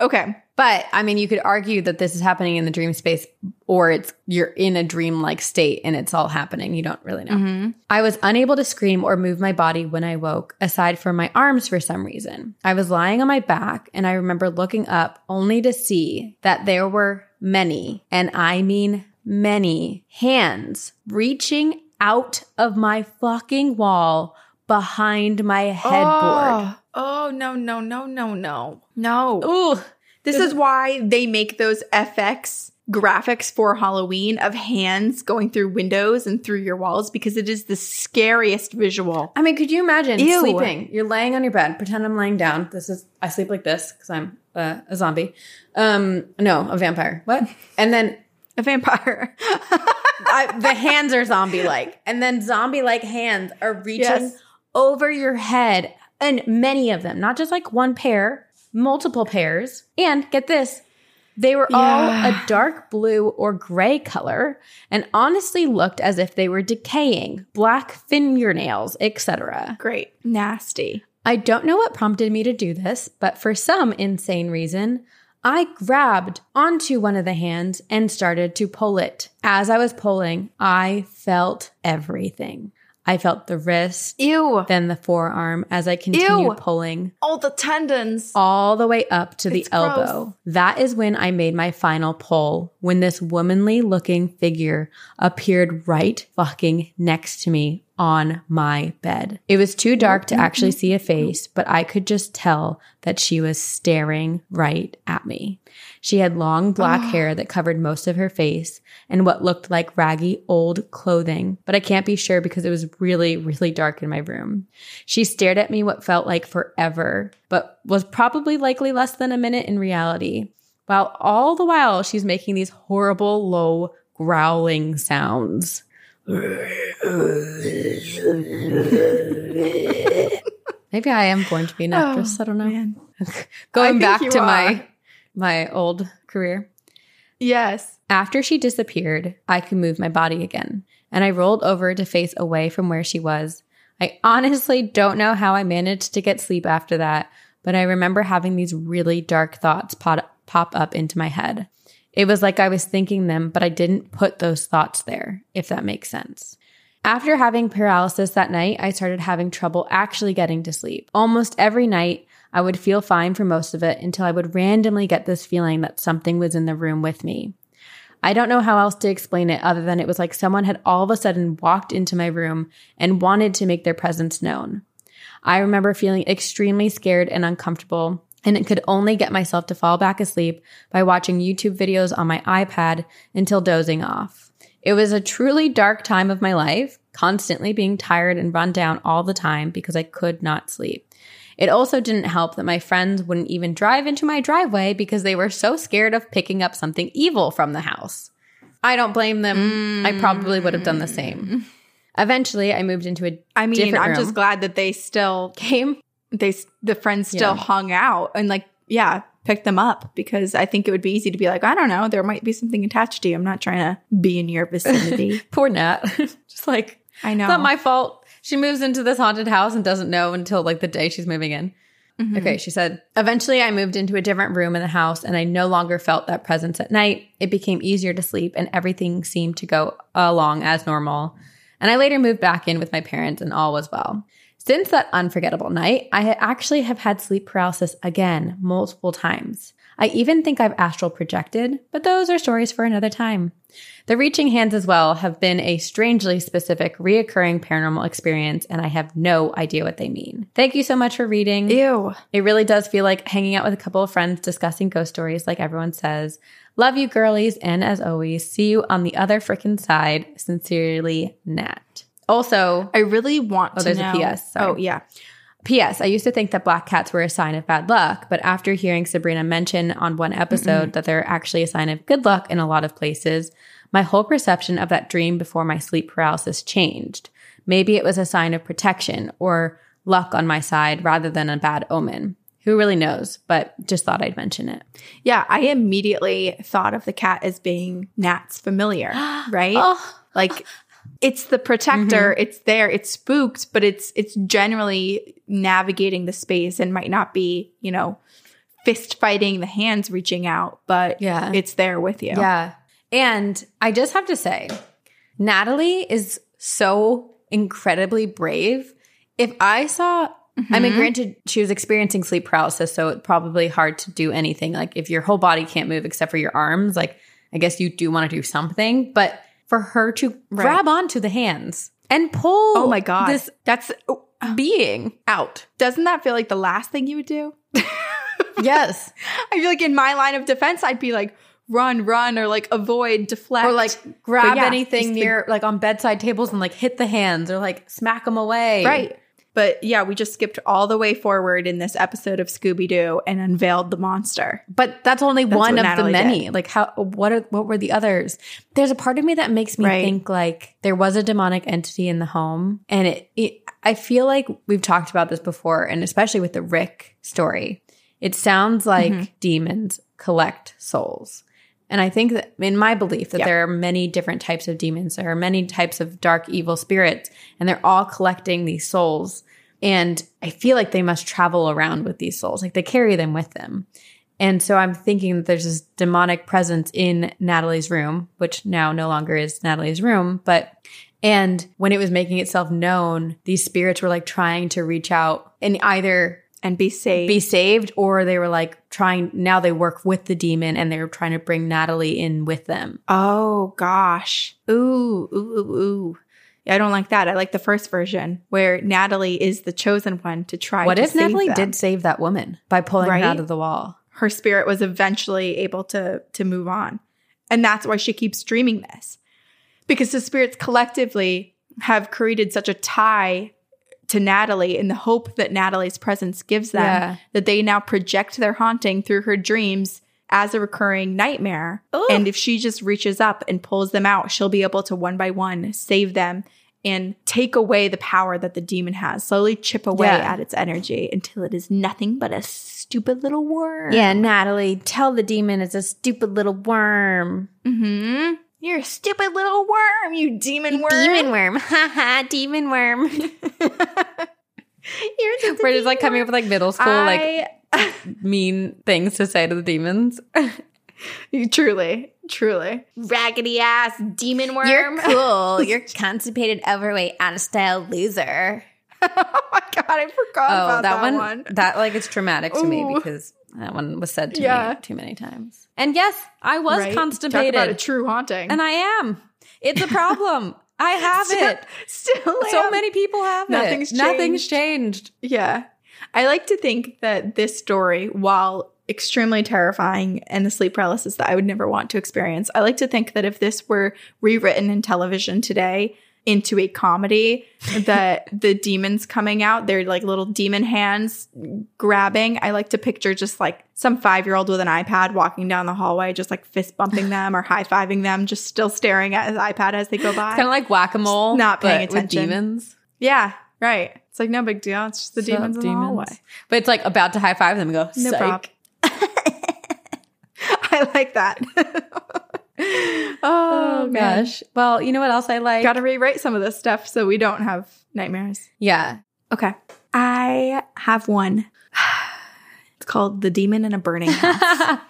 Okay. But I mean, you could argue that this is happening in the dream space, or it's you're in a dream like state and it's all happening. You don't really know. Mm-hmm. I was unable to scream or move my body when I woke, aside from my arms for some reason. I was lying on my back and I remember looking up only to see that there were many, and I mean many, hands reaching out of my fucking wall behind my headboard. Oh, oh no, no, no, no, no. No. Ooh. This is why they make those FX graphics for Halloween of hands going through windows and through your walls because it is the scariest visual. I mean, could you imagine Ew. sleeping? You're laying on your bed. Pretend I'm laying down. This is I sleep like this because I'm uh, a zombie. Um, no, a vampire. What? And then A vampire. I, the hands are zombie like, and then zombie like hands are reaching Yes. Over your head, and many of them, not just like one pair, multiple pairs. And get this, they were all a dark blue or gray color, and honestly looked as if they were decaying, black fingernails, etc. Great. Nasty. I don't know what prompted me to do this, but for some insane reason, I grabbed onto one of the hands and started to pull it. As I was pulling, I felt everything. I felt the wrist, Ew. then the forearm as I continued Ew. pulling All the tendons. all the way up to the It's gross. elbow. That is when I made my final pull, when this womanly looking figure appeared right fucking next to me on my bed. It was too dark to actually see a face, but I could just tell that she was staring right at me. She had long black ah. hair that covered most of her face and what looked like raggy old clothing, but I can't be sure because it was really, really dark in my room. She stared at me what felt like forever, but was probably likely less than a minute in reality. While all the while she's making these horrible, low, growling sounds. Maybe I am born to be an actress. Oh, I don't know. Oh, Man. Going back to are. my my old career. Yes. After she disappeared, I could move my body again, and I rolled over to face away from where she was. I honestly don't know how I managed to get sleep after that, but I remember having these really dark thoughts pop, pop up into my head. It was like I was thinking them, but I didn't put those thoughts there, if that makes sense. After having paralysis that night, I started having trouble actually getting to sleep. Almost every night, I would feel fine for most of it until I would randomly get this feeling that something was in the room with me. I don't know how else to explain it other than it was like someone had all of a sudden walked into my room and wanted to make their presence known. I remember feeling extremely scared and uncomfortable, and it could only get myself to fall back asleep by watching YouTube videos on my iPad until dozing off. It was a truly dark time of my life, constantly being tired and run down all the time because I could not sleep. It also didn't help that my friends wouldn't even drive into my driveway because they were so scared of picking up something evil from the house. I don't blame them. I probably would have done the same. Mm. Eventually, I moved into a I mean, I'm room. just glad that they still came. they the friends still Yeah. hung out and like yeah picked them up because I think it would be easy to be like I don't know there might be something attached to you. I'm not trying to be in your vicinity. Poor Nat. just like I know. it's not my fault. She moves into this haunted house and doesn't know until like the day she's moving in. Mm-hmm. Okay, she said, eventually I moved into a different room in the house and I no longer felt that presence at night. It became easier to sleep and everything seemed to go along as normal. And I later moved back in with my parents and all was well. Since that unforgettable night, I actually have had sleep paralysis again multiple times. I even think I've astral projected, but those are stories for another time. The reaching hands as well have been a strangely specific, reoccurring paranormal experience, and I have no idea what they mean. Thank you so much for reading. Ew. It really does feel like hanging out with a couple of friends discussing ghost stories, like everyone says. Love you, girlies, and as always, see you on the other freaking side. Sincerely, Nat. Also, I really want Oh, to there's a know. PS, sorry. Oh yeah. P.S. I used to think that black cats were a sign of bad luck, but after hearing Sabrina mention on one episode that they're actually a sign of good luck in a lot of places, my whole perception of that dream before my sleep paralysis changed. Maybe it was a sign of protection or luck on my side rather than a bad omen. Who really knows? But just thought I'd mention it. Yeah, I immediately thought of the cat as being Nat's familiar, right? Oh, Like it's the protector, mm-hmm. it's there, it's spooked, but it's it's generally navigating the space and might not be, you know, fist fighting the hands reaching out, but Yeah. it's there with you. Yeah. And I just have to say, Natalie is so incredibly brave. If I saw, I mean, mm-hmm. granted, she was experiencing sleep paralysis, so it's probably hard to do anything. Like if your whole body can't move except for your arms, like I guess you do want to do something. But for her to grab onto the hands and pull. Oh my god. this That's being out. doesn't that feel like the last thing you would do? Yes, I feel like in my line of defense, I'd be like, run, run, or like avoid, deflect. or like grab yeah, anything just the- near, like on bedside tables, and like hit the hands or like smack them away. Right. But yeah, we just skipped all the way forward in this episode of Scooby Doo and unveiled the monster. But that's only That's one of the Natalie many. Like how what are what were the others? There's a part of me that makes me Right. think like there was a demonic entity in the home and it, it I feel like we've talked about this before and especially with the Rick story. It sounds like Mm-hmm. demons collect souls. And I think that in my belief that Yep. there are many different types of demons, there are many types of dark evil spirits, and they're all collecting these souls. And I feel like they must travel around with these souls, like they carry them with them. And so I'm thinking that there's this demonic presence in Natalie's room, which now no longer is Natalie's room, but and when it was making itself known, these spirits were like trying to reach out and either And be saved. be saved or they were like trying now they work with the demon and they're trying to bring Natalie in with them. oh gosh. Ooh, ooh, ooh, ooh. I don't like that. I like the first version where Natalie is the chosen one to try What to if Natalie them. did save that woman by pulling Right? her out of the wall? her spirit was eventually able to to move on. And that's why she keeps dreaming this. Because the spirits collectively have created such a tie to Natalie in the hope that Natalie's presence gives them Yeah. that they now project their haunting through her dreams as a recurring nightmare. Ugh. And if she just reaches up and pulls them out, she'll be able to one by one save them and take away the power that the demon has, slowly chip away Yeah. at its energy until it is nothing but a stupid little worm. Yeah, Natalie, tell the demon it's a stupid little worm. hmm You're a stupid little worm, you demon worm. Demon worm. Haha, demon worm. You're We're just like coming up with like middle school, worm. like mean things to say to the demons. You, truly, truly. Raggedy ass demon worm. You're cool. You're constipated, overweight, out of style loser. oh my god, I forgot Oh, about that, that, one, That like it's traumatic to me because that one was said to Yeah. me too many times. And yes, I was Right? constipated, Talk about a true haunting. and I am. It's a problem. I have Still- it. Still, So am. many people have Nothing's it. Nothing's changed. Yeah. I like to think that this story, while extremely terrifying and the sleep paralysis that I would never want to experience, I like to think that if this were rewritten in television today into a comedy, that the demons coming out, they're like little demon hands grabbing. I like to picture just like some five year old with an iPad walking down the hallway, just like fist bumping them or high fiving them, just still staring at his iPad as they go by. Kind of like whack a mole, not paying but with attention. demons. yeah, right. It's like no big deal. It's just the demons in the hallway. But it's like about to high five them and go, No problem. I like that. oh, Oh gosh. Well, you know what else I like? Got to rewrite some of this stuff so we don't have nightmares. yeah. Okay. I have one. It's called The Demon in a Burning House.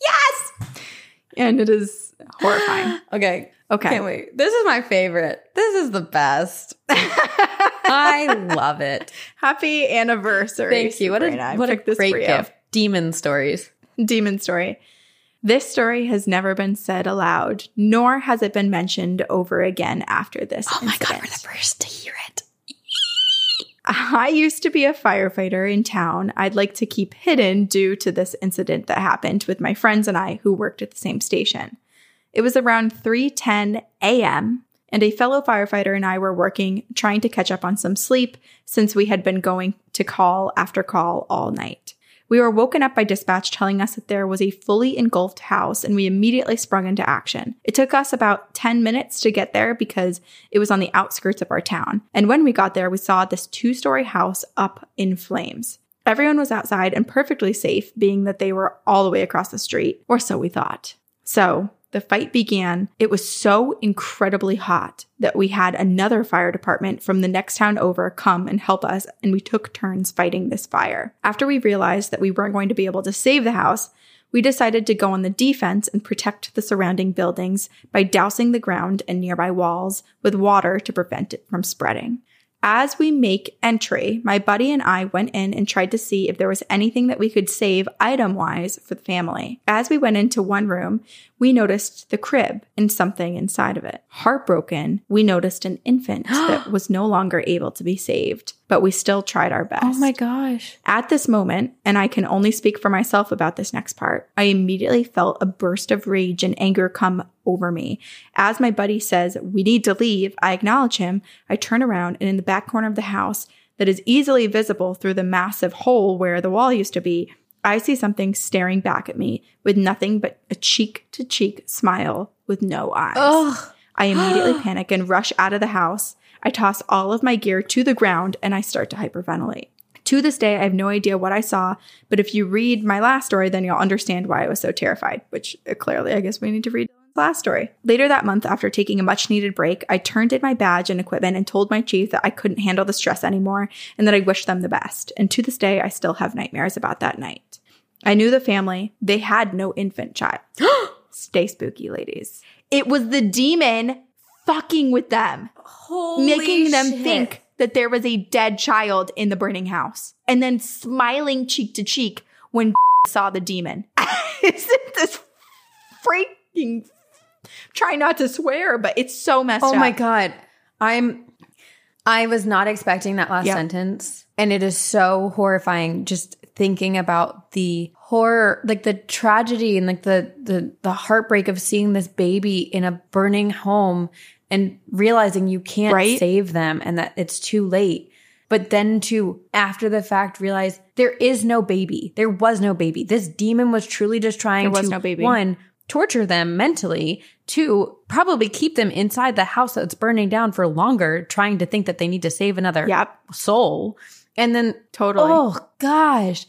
yes! And it is horrifying. okay. Okay. Can't wait. This is my favorite. This is the best. I love it. Happy anniversary. Thank you. What a, what a this great gift. Demon stories. demon story. This story has never been said aloud, nor has it been mentioned over again after this. Oh incident. first to hear it. I used to be a firefighter in town. I'd like to keep hidden due to this incident that happened with my friends and I who worked at the same station. It was around 3:10 a.m. and a fellow firefighter and I were working trying to catch up on some sleep since we had been going to call after call all night. We were woken up by dispatch telling us that there was a fully engulfed house and we immediately sprung into action. It took us about 10 minutes to get there because it was on the outskirts of our town. And when we got there, we saw this two story house up in flames. Everyone was outside and perfectly safe, being that they were all the way across the street, or so we thought. So the fight began. It was so incredibly hot that we had another fire department from the next town over come and help us, and we took turns fighting this fire. After we realized that we weren't going to be able to save the house, we decided to go on the defense and protect the surrounding buildings by dousing the ground and nearby walls with water to prevent it from spreading. As we make entry, my buddy and I went in and tried to see if there was anything that we could save item wise for the family. As we went into one room, we noticed the crib and something inside of it. Heartbroken, we noticed an infant that was no longer able to be saved, but we still tried our best. Oh my gosh. At this moment, and I can only speak for myself about this next part, I immediately felt a burst of rage and anger come over me. As my buddy says, We need to leave, I acknowledge him. I turn around, and in the back corner of the house, that is easily visible through the massive hole where the wall used to be, I see something staring back at me with nothing but a cheek to cheek smile with no eyes. Ugh. I immediately panic and rush out of the house. I toss all of my gear to the ground and I start to hyperventilate. To this day, I have no idea what I saw, but if you read my last story, then you'll understand why I was so terrified, which uh, clearly I guess we need to read last story. Later that month, after taking a much needed break, I turned in my badge and equipment and told my chief that I couldn't handle the stress anymore and that I wished them the best. And to this day, I still have nightmares about that night. I knew the family. They had no infant child. Stay spooky, ladies. It was the demon fucking with them, making them think that there was a dead child in the burning house and then smiling cheek to cheek when saw the demon. Isn't this freaking try not to swear, but it's so messed Oh up. my god. I'm I was not expecting that last Yep. sentence and it is so horrifying just thinking about the horror like the tragedy and like the the the heartbreak of seeing this baby in a burning home and realizing you can't Right? save them and that it's too late. But then to after the fact realize there is no baby. There was no baby. This demon was truly just trying to no baby. one torture them mentally, two probably keep them inside the house that's burning down for longer, trying to think that they need to save another Yep, soul. And then totally. oh gosh.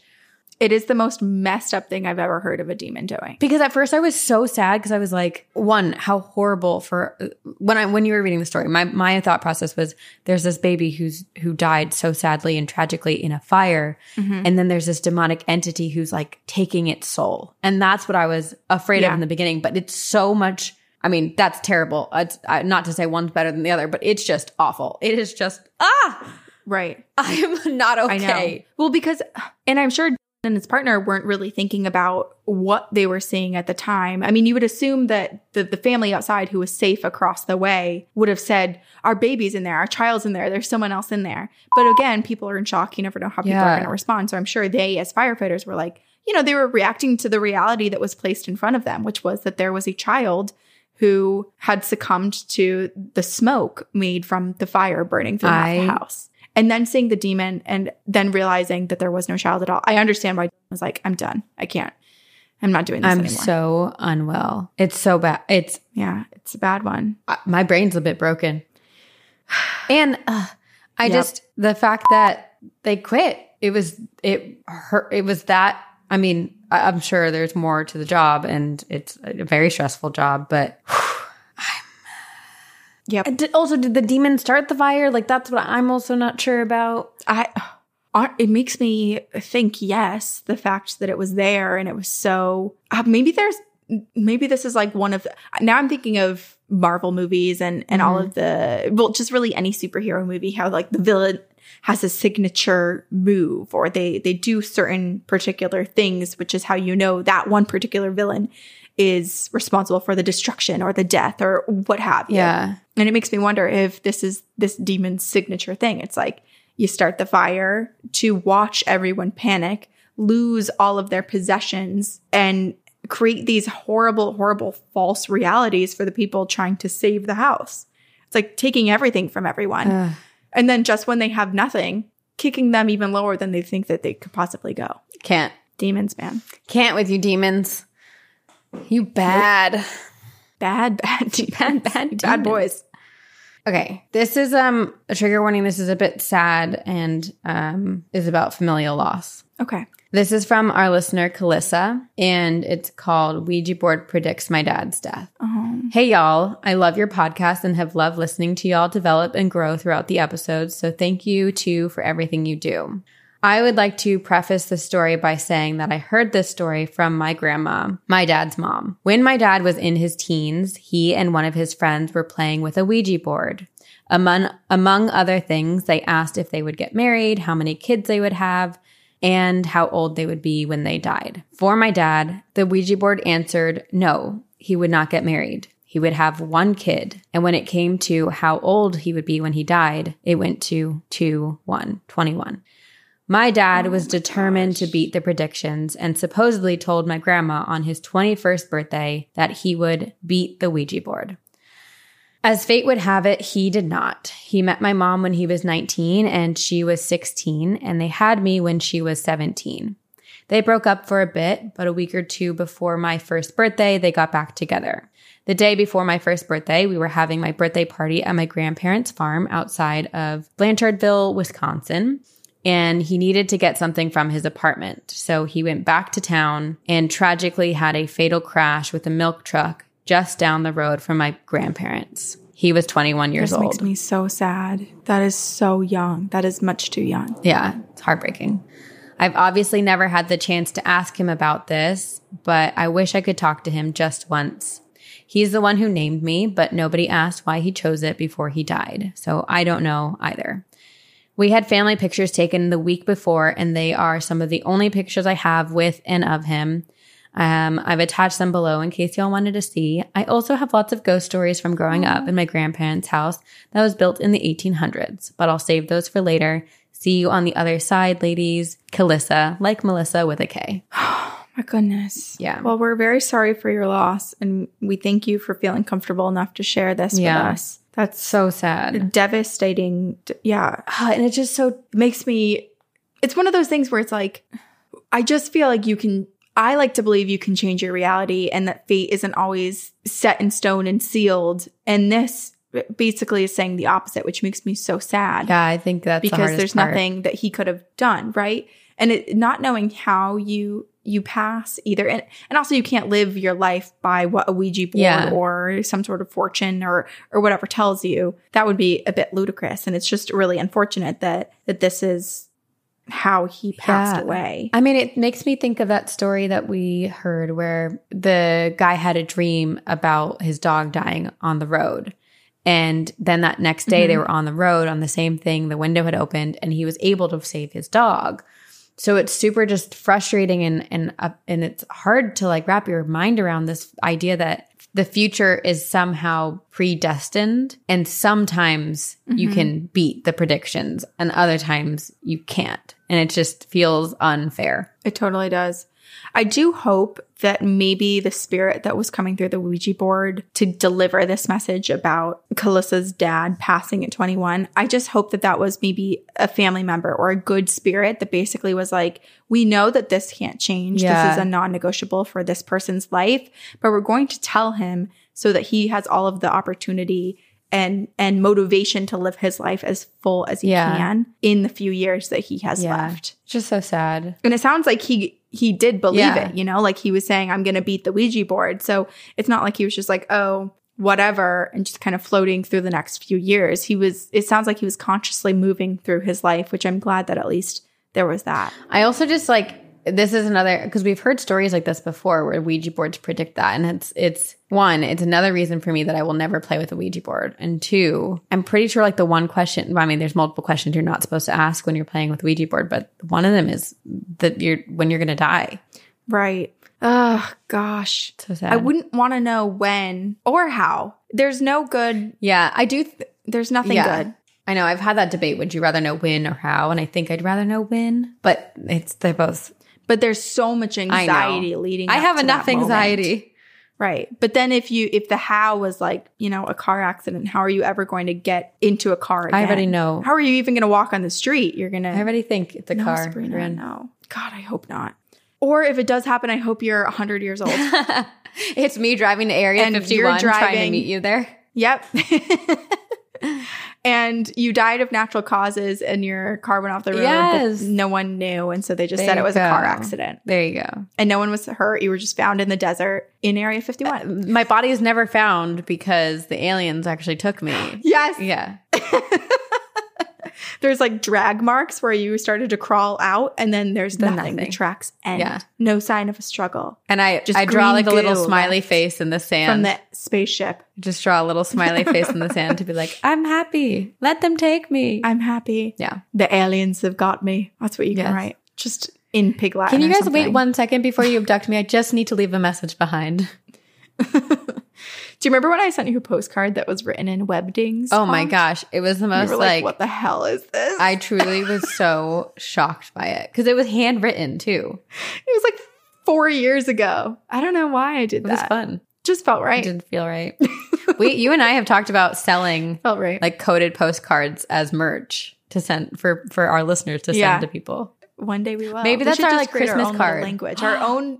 It is the most messed up thing I've ever heard of a demon doing. Because at first I was so sad because I was like, one, how horrible for when I when you were reading the story. My my thought process was there's this baby who's who died so sadly and tragically in a fire, and then there's this demonic entity who's like taking its soul, and that's what I was afraid Yeah. of in the beginning. But it's so much. I mean, that's terrible. It's I, not to say one's better than the other, but it's just awful. It is just ah, Right. I am not I know. okay. Well, because, and I'm sure and his partner weren't really thinking about what they were seeing at the time. I mean, you would assume that the, the family outside who was safe across the way would have said, Our baby's in there, our child's in there, there's someone else in there. But again, people are in shock. You never know how people are going to respond. So I'm sure they, as firefighters, were like, you know, they were reacting to the reality that was placed in front of them, which was that there was a child who had succumbed to the smoke made from the fire burning through the house. And then seeing the demon and then realizing that there was no child at all. I understand why I was like, I'm done. I can't. I'm not doing this I'm anymore. so unwell. It's so bad. It's yeah, it's a bad one. My brain's a bit broken. And uh, I Yep. just the fact that they quit. It was it hurt. It was that. I mean, I, I'm sure there's more to the job, and it's a very stressful job. But. did, also, did the demon start the fire? Like that's what I'm also not sure about. I uh, it makes me think yes, the fact that it was there and it was so uh, maybe there's maybe this is like one of the, now I'm thinking of Marvel movies and and all of the well just really any superhero movie how like the villain has a signature move or they they do certain particular things which is how you know that one particular villain is responsible for the destruction or the death or what have you. Yeah, And it makes me wonder if this is this demon's signature thing. It's like you start the fire to watch everyone panic, lose all of their possessions, and create these horrible, horrible false realities for the people trying to save the house. It's like taking everything from everyone. Ugh. And then just when they have nothing, kicking them even lower than they think that they could possibly go. can't Demons, man. can't with you demons. You bad. Bad, bad, Bad, bad bad demons. boys. Okay, this is um a trigger warning. This is a bit sad and um is about familial loss. Okay. This is from our listener Kalissa, and it's called Ouija Board Predicts My Dad's Death. Oh, Hey, y'all. I love your podcast and have loved listening to y'all develop and grow throughout the episodes. So thank you, too, for everything you do. I would like to preface the story by saying that I heard this story from my grandma, my dad's mom. When my dad was in his teens, he and one of his friends were playing with a Ouija board. Among, among other things, they asked if they would get married, how many kids they would have, and how old they would be when they died. For my dad, the Ouija board answered no, he would not get married. He would have one kid. And when it came to how old he would be when he died, it went to 2 1, 21. My dad was determined to beat the predictions and supposedly told my grandma on his 21st birthday that he would beat the Ouija board. As fate would have it, he did not. He met my mom when he was 19 and she was 16, and they had me when she was 17. They broke up for a bit, but a week or two before my first birthday, they got back together. The day before my first birthday, we were having my birthday party at my grandparents' farm outside of Blanchardville, Wisconsin and he needed to get something from his apartment. So he went back to town and tragically had a fatal crash with a milk truck just down the road from my grandparents. He was 21 years this old. makes me so sad. That is so young. That is much too young. Yeah, it's heartbreaking. I've obviously never had the chance to ask him about this, but I wish I could talk to him just once. He's the one who named me, but nobody asked why he chose it before he died. So I don't know either. We had family pictures taken the week before, and they are some of the only pictures I have with and of him. Um, I've attached them below in case y'all wanted to see. I also have lots of ghost stories from growing up in my grandparents' house that was built in the 1800s, but I'll save those for later. See you on the other side, ladies. Kalissa, like Melissa with a K. Oh my goodness. Yeah. Well, we're very sorry for your loss, and we thank you for feeling comfortable enough to share this Yeah. with us. That's So sad. devastating. Yeah. Ah, and it just so makes me it's one of those things where it's like i just feel like you can i like to believe you can change your reality and that fate isn't always set in stone and sealed and this basically is saying the opposite which makes me so sad yeah. I think that's because hardest there's part. nothing that he could have done right and it, not knowing how you you pass either and, and also you can't live your life by what a ouija board Yeah. or some sort of fortune or or whatever tells you that would be a bit ludicrous and it's just really unfortunate that that this is how he passed Yeah. away I mean, it makes me think of that story that we heard where the guy had a dream about his dog dying on the road. And then that next day, they mm-hmm. were on the road on the same thing. The window had opened and he was able to save his dog. So it's super just frustrating and and uh, and it's hard to like wrap your mind around this idea that the future is somehow predestined and sometimes you can beat the predictions and other times you can't and it just feels unfair. It totally does. I do hope that maybe the spirit that was coming through the Ouija board to deliver this message about Kalissa's dad passing at 21, I just hope that that was maybe a family member or a good spirit that basically was like, we know that this can't change. Yeah. This is a non negotiable for this person's life, but we're going to tell him so that he has all of the opportunity and and motivation to live his life as full as he Yeah. can in the few years that he has Yeah. left It's just so sad. and it sounds like he he did believe Yeah. it you know like he was saying i'm gonna beat the ouija board so it's not like he was just like oh whatever and just kind of floating through the next few years he was it sounds like he was consciously moving through his life which i'm glad that at least there was that I also just like this is another because we've heard stories like this before where Ouija boards predict that, and it's it's one, it's another reason for me that I will never play with a Ouija board, and two, I'm pretty sure like the one question. I mean, there's multiple questions you're not supposed to ask when you're playing with Ouija board, but one of them is that you're when you're gonna die. right oh gosh So sad. i wouldn't want to know when or how there's no good Yeah, I do. Th- there's nothing yeah. good I know. I've had that debate. Would you rather know when or how? And I think I'd rather know when, but it's they're both. But there's so much I anxiety leading I have enough that moment. anxiety. Right. But then if you if the how was like, you know, a car accident, how are you ever going to get into a car again? I already know. How are you even going to walk on the street? You're going to I already think it's a no, car. Sabrina, in. no. God, I hope not. Or if it does happen, I hope you're 100 years old. it's me driving to Area And 51 you're trying to meet you there. yep. and you died of natural causes and your car went off the road. Yes. No one knew. And so they just There said it was a car accident. There you go. And no one was hurt. You were just found in the desert in Area 51. Uh, my body is never found because the aliens actually took me. yes. Yeah. there's like drag marks where you started to crawl out, and then there's Then nothing. The tracks end. Yeah. No sign of a struggle And I Just I draw like a little smiley face in the sand from the spaceship. Just draw a little smiley face in the sand to be like, I'm happy. Let them take me. I'm happy. yeah. The aliens have got me. That's what you Yes. can write. Just in pig Latin. Can you guys wait one second before you abduct me? I just need to leave a message behind. Do you remember when I sent you a postcard that was written in Webdings? Oh my gosh. It was the most like, like, what the hell is this? I truly was so shocked by it because it was handwritten too. it was like four years ago. I don't know why I did It was that. fun. Just felt It right. didn't feel right. we, you and I have talked about selling felt right. like coded postcards as merch to send for for our listeners to send Yeah. to people. One day we will. Maybe We that's our, like, Christmas own card. language. Our own.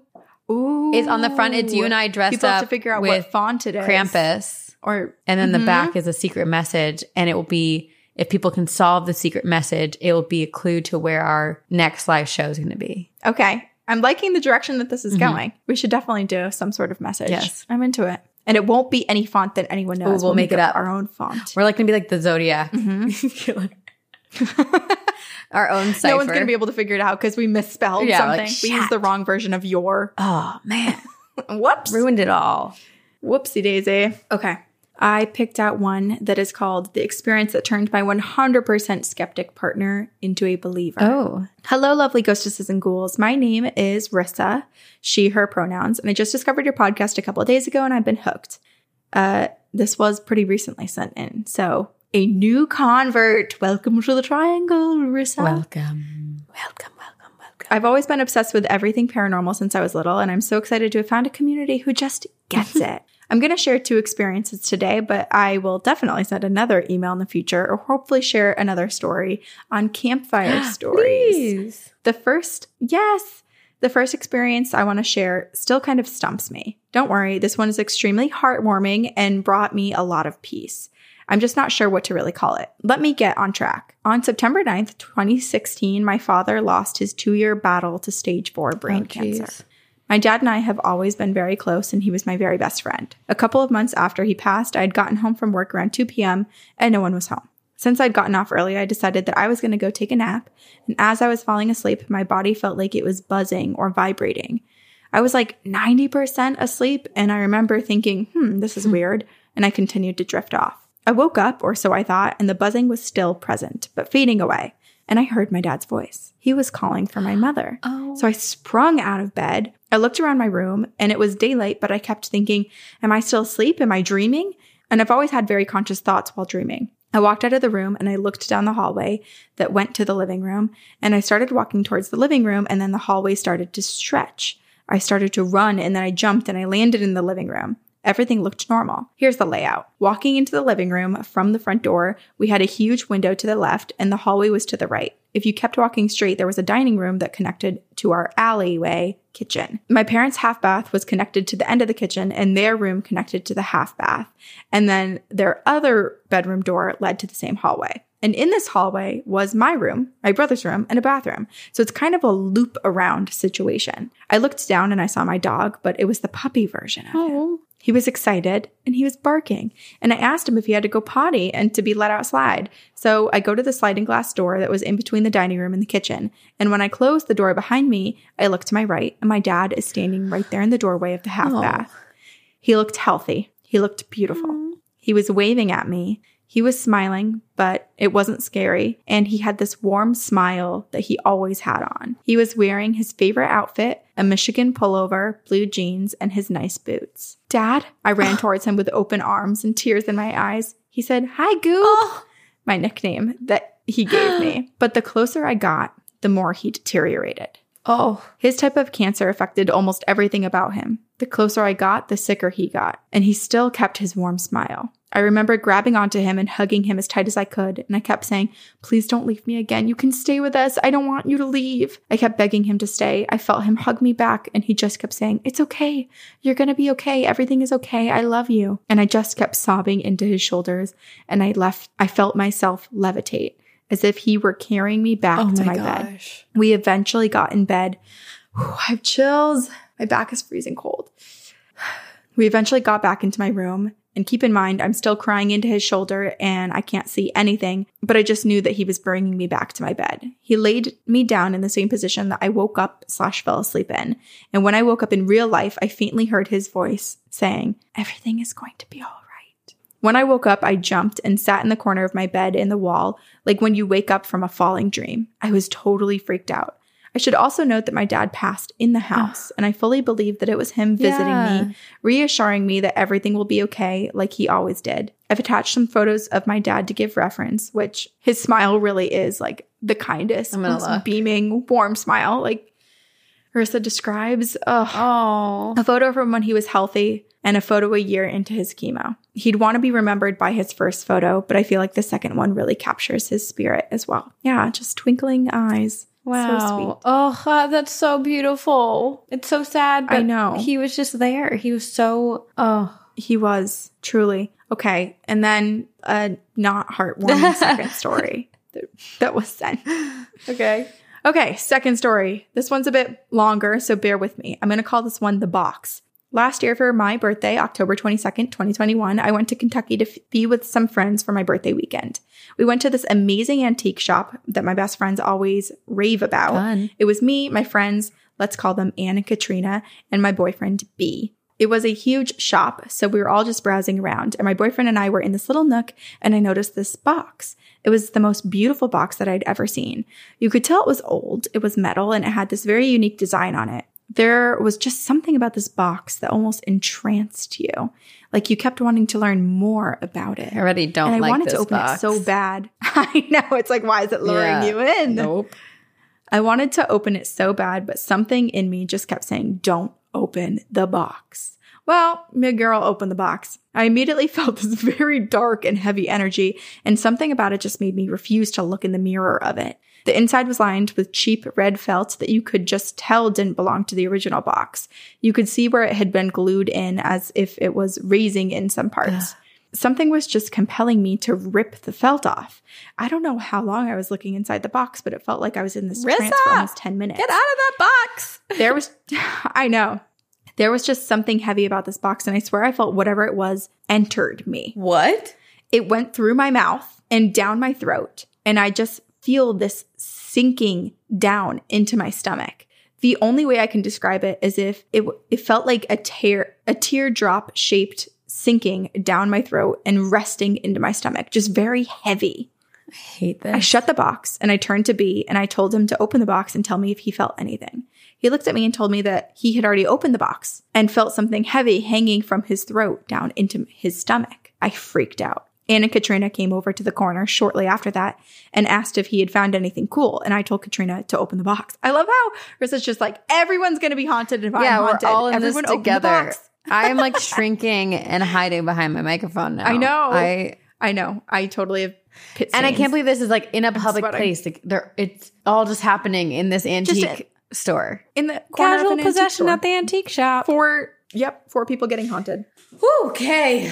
Ooh, It's on the front. It's you and I dressed People have up to figure out with what font it is. Krampus, Or and then the Mhm. back is a secret message, and it will be if people can solve the secret message, it will be a clue to where our next live show is going to be. okay, I'm liking the direction that this is Mhm. going. We should definitely do some sort of message. Yes. I'm into it. And it won't be any font that anyone knows. we'll make it up. our own font. We're like going to be like the Zodiac, Mhm. our own cipher. no one's going to be able to figure it out because we misspelled Yeah, something. like, we used the wrong version of your. Oh man, Whoops. ruined it all. Whoopsie daisy. Okay. I picked out one that is called The Experience That Turned My 100% Skeptic Partner into a Believer. Oh, Hello, lovely ghostesses and ghouls. My name is Rissa, she, her pronouns, and I just discovered your podcast a couple of days ago and I've been hooked. Uh, this was pretty recently sent in. So, a new convert. Welcome to the triangle, Rissa. welcome, welcome, welcome, welcome. I've always been obsessed with everything paranormal since I was little, and I'm so excited to have found a community who just gets it. I'm going to share two experiences today, but I will definitely send another email in the future or hopefully share another story on campfire stories. Please. The first, yes, the first experience I want to share still kind of stumps me. Don't worry, this one is extremely heartwarming and brought me a lot of peace. I'm just not sure what to really call it. Let me get on track. On September 9th, 2016, my father lost his two year battle to stage four brain Oh, cancer. My dad and I have always been very close, and he was my very best friend. A couple of months after he passed, I had gotten home from work around 2 p.m., and no one was home. Since I'd gotten off early, I decided that I was going to go take a nap, and as I was falling asleep, my body felt like it was buzzing or vibrating. I was like 90% asleep, and I remember thinking, hmm, this is weird, and I continued to drift off. I woke up, or so I thought, and the buzzing was still present, but fading away, and I heard my dad's voice. He was calling for my mother. Oh, So I sprung out of bed. I looked around my room and it was daylight, but I kept thinking, Am I still asleep? Am I dreaming? And I've always had very conscious thoughts while dreaming. I walked out of the room and I looked down the hallway that went to the living room and I started walking towards the living room and then the hallway started to stretch. I started to run and then I jumped and I landed in the living room. Everything looked normal. Here's the layout. Walking into the living room from the front door, we had a huge window to the left and the hallway was to the right. If you kept walking straight, there was a dining room that connected to our alleyway kitchen. My parents' half bath was connected to the end of the kitchen and their room connected to the half bath. And then their other bedroom door led to the same hallway. And in this hallway was my room, my brother's room, and a bathroom. So it's kind of a loop around situation. I looked down and I saw my dog, but it was the puppy version of oh. him. He was excited and he was barking. And I asked him if he had to go potty and to be let outside. So I go to the sliding glass door that was in between the dining room and the kitchen. And when I closed the door behind me, I look to my right and my dad is standing right there in the doorway of the half bath. He looked healthy. He looked beautiful. He was waving at me. He was smiling, but it wasn't scary. And he had this warm smile that he always had on. He was wearing his favorite outfit, a Michigan pullover, blue jeans, and his nice boots. Dad, I ran towards him with open arms and tears in my eyes. He said, Hi, Goop, Oh. my nickname that he gave me. But the closer I got, the more he deteriorated. Oh. His type of cancer affected almost everything about him. The closer I got, the sicker he got, and he still kept his warm smile. I remember grabbing onto him and hugging him as tight as I could, and I kept saying, Please don't leave me again. You can stay with us. I don't want you to leave. I kept begging him to stay. I felt him hug me back, and he just kept saying, It's okay. You're gonna be okay. Everything is okay. I love you. And I just kept sobbing into his shoulders, and I left, I felt myself levitate as if he were carrying me back Oh to my, my bed. We eventually got in bed. Whew, I have chills. My back is freezing cold. We eventually got back into my room And keep in mind, I'm still crying into his shoulder and I can't see anything, but I just knew that he was bringing me back to my bed. He laid me down in the same position that I woke up slash fell asleep in. And when I woke up in real life, I faintly heard his voice saying, everything is going to be all right. When I woke up, I jumped and sat in the corner of my bed in the wall, like when you wake up from a falling dream. I was totally freaked out. I should also note that my dad passed in the house, and I fully believe that it was him visiting Yeah. me, reassuring me that everything will be okay, like he always did. I've attached some photos of my dad to give reference, which his smile really is like the kindest, most look. beaming, warm smile. Like Marissa describes. Oh. A photo from when he was healthy and a photo a year into his chemo. He'd want to be remembered by his first photo, but I feel like the second one really captures his spirit as well. Yeah, just twinkling eyes. Wow. So. Oh, that's so beautiful. It's so sad. I know. He was just there. He was so, oh. He was truly. Okay. And then a not heartwarming second story that, that was sent. Okay. Okay, second story. This one's a bit longer, so bear with me. I'm going to call this one The Box. Last year for my birthday, October 22nd, 2021, I went to Kentucky to f- be with some friends for my birthday weekend. We went to this amazing antique shop that my best friends always rave about. Fun. It was me, my friends, let's call them Anne and Katrina, and my boyfriend B. It was a huge shop, so we were all just browsing around, and my boyfriend and I were in this little nook, and I noticed this box. It was the most beautiful box that I'd ever seen. You could tell it was old, it was metal, and it had this very unique design on it. There was just something about this box that almost entranced you. Like you kept wanting to learn more about it. I already don't and I like wanted this to open box. it so bad. I know. It's like, why is it luring Yeah. you in? Nope. I wanted to open it so bad, but something in me just kept saying, don't open the box. Well, mid girl opened the box. I immediately felt this very dark and heavy energy, and something about it just made me refuse to look in the mirror of it. The inside was lined with cheap red felt that you could just tell didn't belong to the original box. You could see where it had been glued in as if it was raising in some parts. Something was just compelling me to rip the felt off. I don't know how long I was looking inside the box, but it felt like I was in this trance for almost 10 minutes. Get out of that box. There was, I know, there was just something heavy about this box, and I swear I felt whatever it was entered me. What? It went through my mouth and down my throat, and I just feel this sinking down into my stomach. The only way I can describe it is if it it felt like a tear a teardrop shaped sinking down my throat and resting into my stomach, just very heavy. I hate this. I shut the box and I turned to B and I told him to open the box and tell me if he felt anything. He looked at me and told me that he had already opened the box and felt something heavy hanging from his throat down into his stomach. I freaked out. Anne and Katrina came over to the corner shortly after that and asked if he had found anything cool. And I told Katrina to open the box. I love how Rissa's just like, everyone's going to be haunted if yeah, I'm haunted. we're all in Everyone this the together. I am like shrinking and hiding behind my microphone now. I know. I I know. I totally have pit and I can't believe this is like in a public sweating. place. Like there, it's all just happening in this antique store. in the Casual possession at the antique shop. four yep four people getting haunted Okay.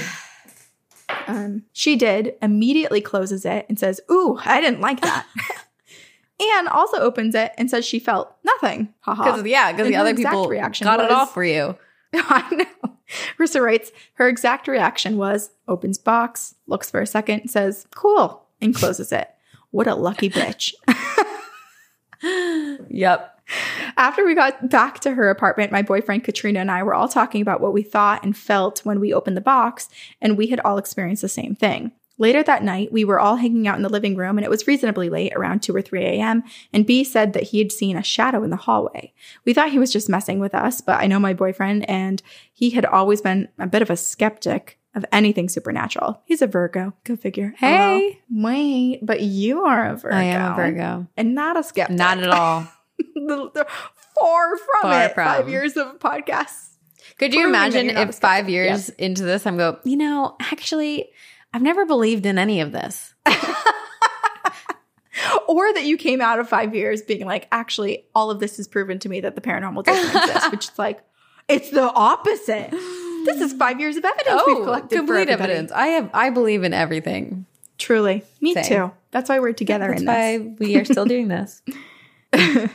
um she did immediately closes it and says ooh i didn't like that Anne also opens it and says she felt nothing Because yeah, because And the other people reaction got it was- off for you. i know Rissa writes her exact reaction was opens box looks for a second says cool and closes it what a lucky bitch Yep. After we got back to her apartment, my boyfriend Katrina and I were all talking about what we thought and felt when we opened the box, and we had all experienced the same thing. Later that night, we were all hanging out in the living room, and it was reasonably late, around 2 or 3 a.m., and B said that he had seen a shadow in the hallway. We thought he was just messing with us, but I know my boyfriend, and he had always been a bit of a skeptic of anything supernatural. He's a Virgo. Go figure. Hey. Hello. Wait, but you are a Virgo. I am a Virgo. And not a skeptic Not at all. the, the, far from Far it. from. Five years of podcasts. Could you imagine you're not a if five years into this, I'm go, you know, actually, I've never believed in any of this. Or that you came out of five years being like, actually, all of this has proven to me that the paranormal doesn't exist, which is like, it's the opposite. This is five years of evidence we've oh, collected for Oh, complete evidence. I have. I believe in everything. Truly. Me Same. too. That's why we're together That's in this. why we are still doing this.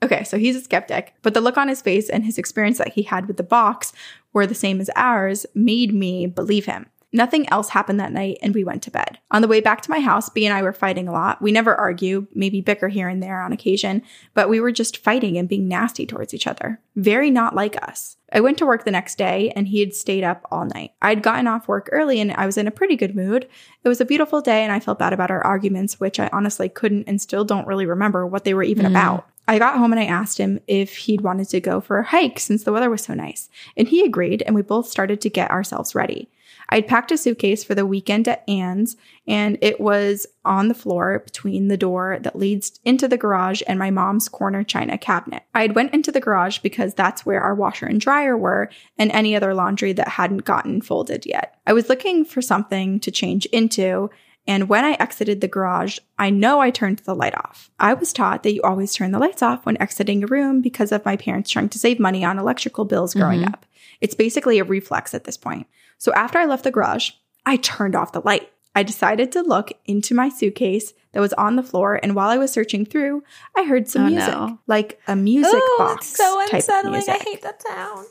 Okay, so he's a skeptic, but the look on his face and his experience that he had with the box were the same as ours made me believe him. Nothing else happened that night, and we went to bed. On the way back to my house, B and I were fighting a lot. We never argue, maybe bicker here and there on occasion, but we were just fighting and being nasty towards each other. Very not like us. I went to work the next day, and he had stayed up all night. I'd gotten off work early, and I was in a pretty good mood. It was a beautiful day, and I felt bad about our arguments, which I honestly couldn't and still don't really remember what they were even Mm. about. I got home and I asked him if he'd wanted to go for a hike since the weather was so nice, and he agreed, and we both started to get ourselves ready. I'd packed a suitcase for the weekend at Anne's, and it was on the floor between the door that leads into the garage and my mom's corner china cabinet. I had went into the garage because that's where our washer and dryer were and any other laundry that hadn't gotten folded yet. I was looking for something to change into, and when I exited the garage, I know I turned the light off. I was taught that you always turn the lights off when exiting a room because of my parents trying to save money on electrical bills growing Mhm. up. It's basically a reflex at this point. So after I left the garage, I turned off the light. I decided to look into my suitcase that was on the floor, and while I was searching through, I heard some Oh, music, no. like a music Ooh, box so unsettling. I hate that sound.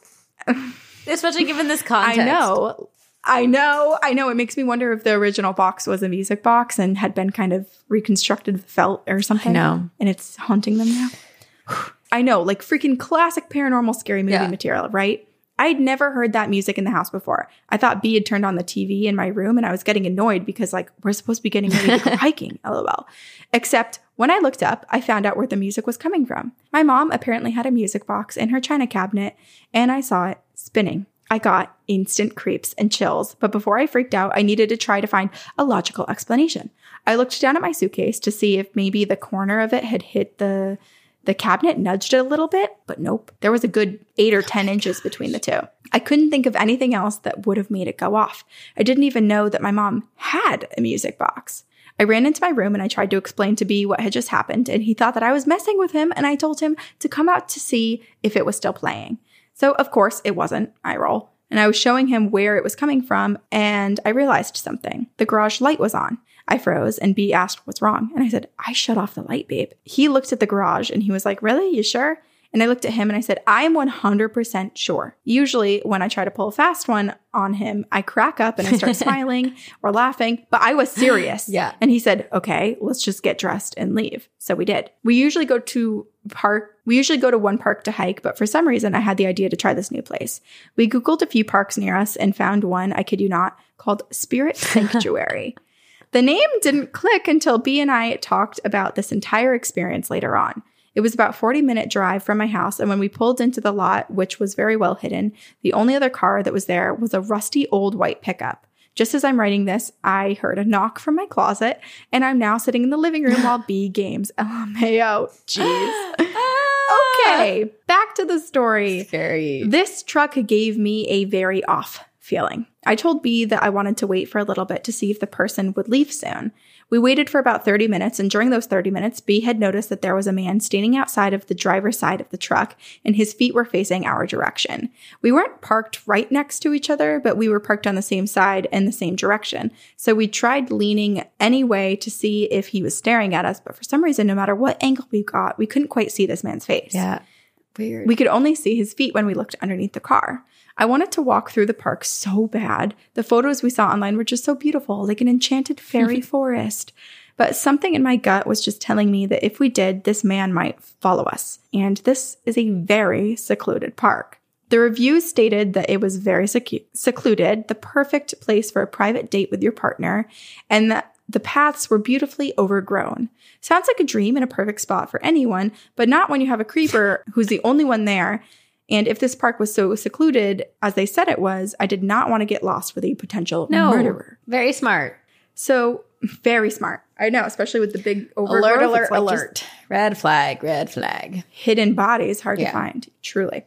Especially given this context. I know. I know. I know. It makes me wonder if the original box was a music box and had been kind of reconstructed with felt or something. know. And it's haunting them now. I know. Like freaking classic paranormal scary movie Yeah. material, right? I'd never heard that music in the house before. I thought B had turned on the TV in my room and I was getting annoyed because, like, we're supposed to be getting ready to go hiking, lol. Except when I looked up, I found out where the music was coming from. My mom apparently had a music box in her china cabinet and I saw it spinning. I got instant creeps and chills, but before I freaked out, I needed to try to find a logical explanation. I looked down at my suitcase to see if maybe the corner of it had hit the the cabinet nudged it a little bit, but nope. There was a good eight or 10 inches between the two. I couldn't think of anything else that would have made it go off. I didn't even know that my mom had a music box. I ran into my room and I tried to explain to B what had just happened, and he thought that I was messing with him, and I told him to come out to see if it was still playing. So, of course, it wasn't. I roll. And I was showing him where it was coming from, and I realized something. The garage light was on. I froze, and B asked, What's wrong? And I said, I shut off the light, babe. He looked at the garage and he was like, Really? You sure? And I looked at him and I said, I am 100% sure. Usually, when I try to pull a fast one on him, I crack up and I start smiling or laughing, but I was serious. Yeah. And he said, Okay, let's just get dressed and leave. So we did. We usually go to park. We usually go to one park to hike, but for some reason, I had the idea to try this new place. We Googled a few parks near us and found one, I kid you not, called Spirit Sanctuary. The name didn't click until B and I talked about this entire experience later on. It was about 40 minute drive from my house, and when we pulled into the lot, which was very well hidden, the only other car that was there was a rusty old white pickup. Just as I'm writing this, I heard a knock from my closet, and I'm now sitting in the living room while B games. Oh, LMAO. Jeez. Okay, back to the story. Scary. This truck gave me a very off feeling. I told B that I wanted to wait for a little bit to see if the person would leave soon. We waited for about 30 minutes, and during those 30 minutes, B had noticed that there was a man standing outside of the driver's side of the truck, and his feet were facing our direction. We weren't parked right next to each other, but we were parked on the same side and the same direction. So we tried leaning anyway to see if he was staring at us, but for some reason, no matter what angle we got, we couldn't quite see this man's face. Yeah. Weird. We could only see his feet when we looked underneath the car. I wanted to walk through the park so bad. The photos we saw online were just so beautiful, like an enchanted fairy forest. But something in my gut was just telling me that if we did, this man might follow us. And this is a very secluded park. The reviews stated that it was very secu- secluded, the perfect place for a private date with your partner, and that the paths were beautifully overgrown. Sounds like a dream and a perfect spot for anyone, but not when you have a creeper who's the only one there. And if this park was so secluded as they said it was, I did not want to get lost with a potential no. murderer. Very smart. So very smart. I know, especially with the big overgrowth. Alert, alert, like alert. Red flag, red flag. hidden bodies hard Yeah. to find, truly.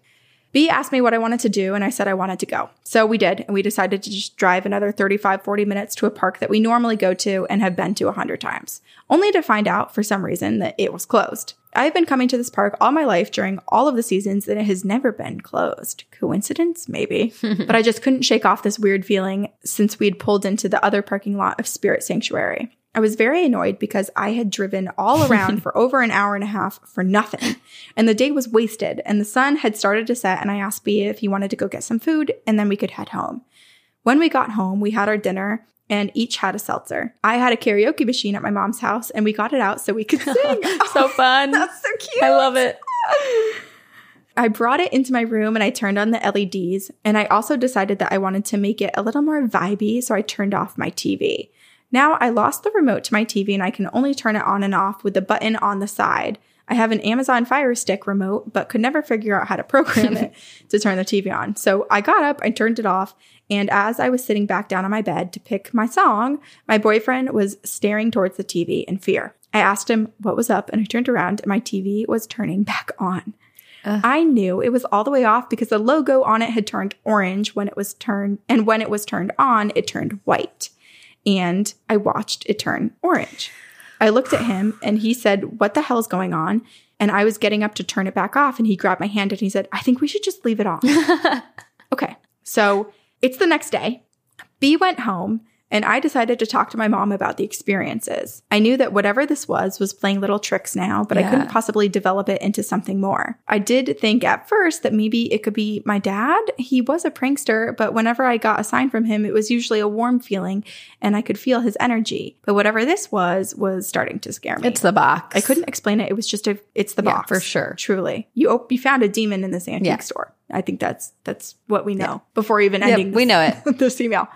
B asked me what I wanted to do, and I said I wanted to go. So we did, and we decided to just drive another 35, 40 minutes to a park that we normally go to and have been to a hundred times, only to find out for some reason that it was closed. I've been coming to this park all my life during all of the seasons, and it has never been closed. Coincidence? Maybe. but I just couldn't shake off this weird feeling since we had pulled into the other parking lot of Spirit Sanctuary. I was very annoyed because I had driven all around for over an hour and a half for nothing. And the day was wasted, and the sun had started to set. And I asked B if he wanted to go get some food, and then we could head home. When we got home, we had our dinner and each had a seltzer. I had a karaoke machine at my mom's house, and we got it out so we could sing. so fun. That's so cute. I love it. I brought it into my room and I turned on the LEDs. And I also decided that I wanted to make it a little more vibey, so I turned off my TV. Now I lost the remote to my TV and I can only turn it on and off with the button on the side. I have an Amazon Fire Stick remote, but could never figure out how to program it to turn the TV on. So I got up, I turned it off, and as I was sitting back down on my bed to pick my song, my boyfriend was staring towards the TV in fear. I asked him what was up, and I turned around, and my TV was turning back on. Ugh. I knew it was all the way off because the logo on it had turned orange when it was turned, and when it was turned on, it turned white. And I watched it turn orange. I looked at him and he said, What the hell's going on? And I was getting up to turn it back off, and he grabbed my hand and he said, I think we should just leave it off. okay. So it's the next day. B went home and I decided to talk to my mom about the experiences. I knew that whatever this was was playing little tricks now, but I couldn't possibly develop it into something more. I did think at first that maybe it could be my dad. He was a prankster, but whenever I got a sign from him, it was usually a warm feeling and I could feel his energy. But whatever this was, was starting to scare me. It's the box. I couldn't explain it. It was just a it's the Yeah, box. for sure. Truly. You op- you found a demon in this antique Yeah. store. I think that's that's what we know before even Yep, ending we know it. this email.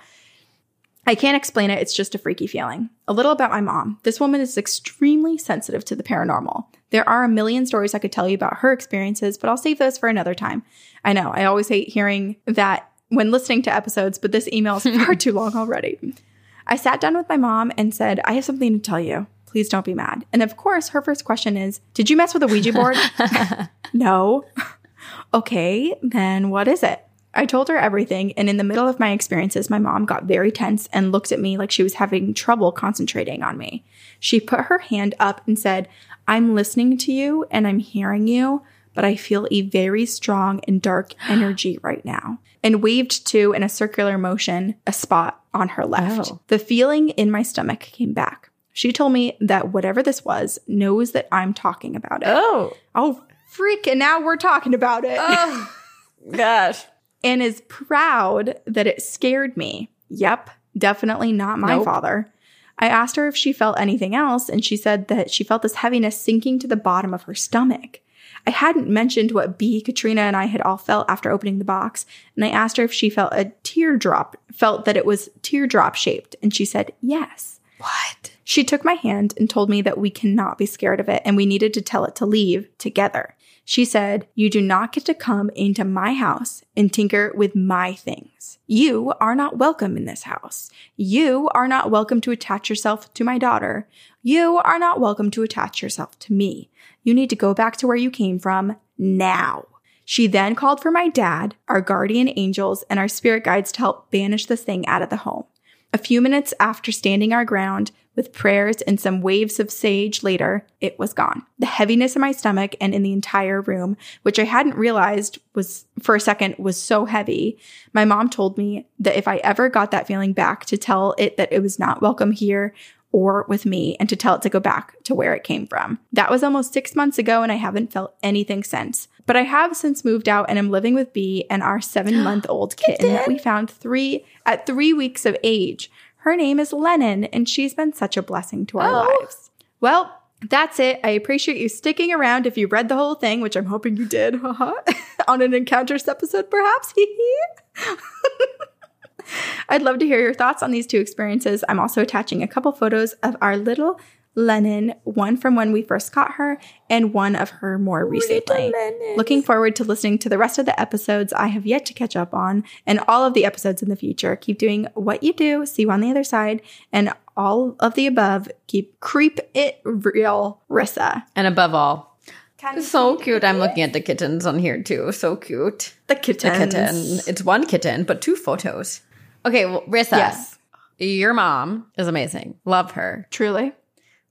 I can't explain it. It's just a freaky feeling. A little about my mom. This woman is extremely sensitive to the paranormal. There are a million stories I could tell you about her experiences, but I'll save those for another time. I know, I always hate hearing that when listening to episodes, but this email is far too long already. I sat down with my mom and said, I have something to tell you. Please don't be mad. And of course, her first question is, Did you mess with a Ouija board? no. okay, then what is it? I told her everything, and in the middle of my experiences, my mom got very tense and looked at me like she was having trouble concentrating on me. She put her hand up and said, I'm listening to you and I'm hearing you, but I feel a very strong and dark energy right now. And waved to, in a circular motion, a spot on her left. Oh. The feeling in my stomach came back. She told me that whatever this was knows that I'm talking about it. Oh. Oh, freak. And now we're talking about it. Oh. Gosh. And is proud that it scared me. Yep, definitely not my Nope. father. I asked her if she felt anything else, and she said that she felt this heaviness sinking to the bottom of her stomach. I hadn't mentioned what B, Katrina, and I had all felt after opening the box, and I asked her if she felt a teardrop, felt that it was teardrop shaped, and she said yes. What? She took my hand and told me that we cannot be scared of it and we needed to tell it to leave together. She said, You do not get to come into my house and tinker with my things. You are not welcome in this house. You are not welcome to attach yourself to my daughter. You are not welcome to attach yourself to me. You need to go back to where you came from now. She then called for my dad, our guardian angels, and our spirit guides to help banish this thing out of the home. A few minutes after standing our ground, with prayers and some waves of sage later, it was gone. The heaviness in my stomach and in the entire room, which I hadn't realized was for a second was so heavy. My mom told me that if I ever got that feeling back to tell it that it was not welcome here or with me and to tell it to go back to where it came from. That was almost six months ago and I haven't felt anything since. But I have since moved out and am living with B and our seven month old kitten that we found three at three weeks of age. Her name is Lennon and she's been such a blessing to our Oh. lives. Well, that's it. I appreciate you sticking around if you read the whole thing, which I'm hoping you did, on an encounters episode, perhaps. I'd love to hear your thoughts on these two experiences. I'm also attaching a couple photos of our little Lennon, one from when we first caught her and one of her more recently. Looking forward to listening to the rest of the episodes I have yet to catch up on and all of the episodes in the future. Keep doing what you do. See you on the other side. And all of the above, keep creep it real, Rissa. And above all, so cute. I'm looking at the kittens on here too. So cute. The The kitten. It's one kitten, but two photos. Okay, well, Rissa. Yes. Your mom is amazing. Love her. Truly.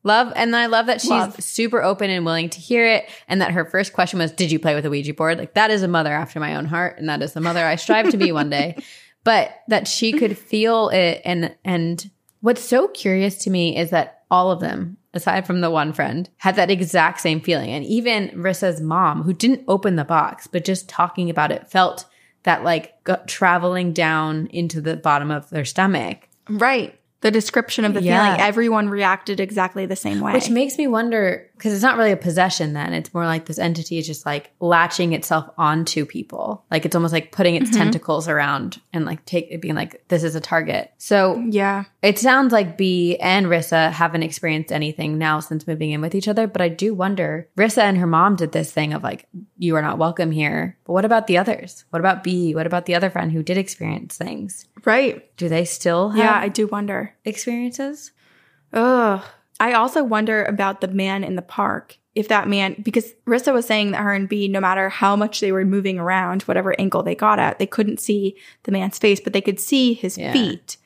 Love, and I love that she's Love. super open and willing to hear it. And that her first question was, Did you play with a Ouija board? Like, that is a mother after my own heart. And that is the mother I strive to be one day. But that she could feel it and, and What's so curious to me is that all of them, aside from the one friend, had that exact same feeling. And even Rissa's mom, who didn't open the box, but just talking about it, felt that like traveling down into the bottom of their stomach. Right. The description of the Yeah. feeling, everyone reacted exactly the same way. Which makes me wonder because it's not really a possession then. It's more like this entity is just like latching itself onto people. Like it's almost like putting its mm-hmm. tentacles around and like take it being like, this is a target. So yeah. it sounds like B and Rissa haven't experienced anything now since moving in with each other. But I do wonder, Rissa and her mom did this thing of like, you are not welcome here. But what about the others? What about B? What about the other friend who did experience things? Right. Do they still have Yeah, I do wonder. experiences? Ugh. I also wonder about the man in the park. If that man, because Rissa was saying that her and B, no matter how much they were moving around, whatever angle they got at, they couldn't see the man's face, but they could see his Yeah. feet.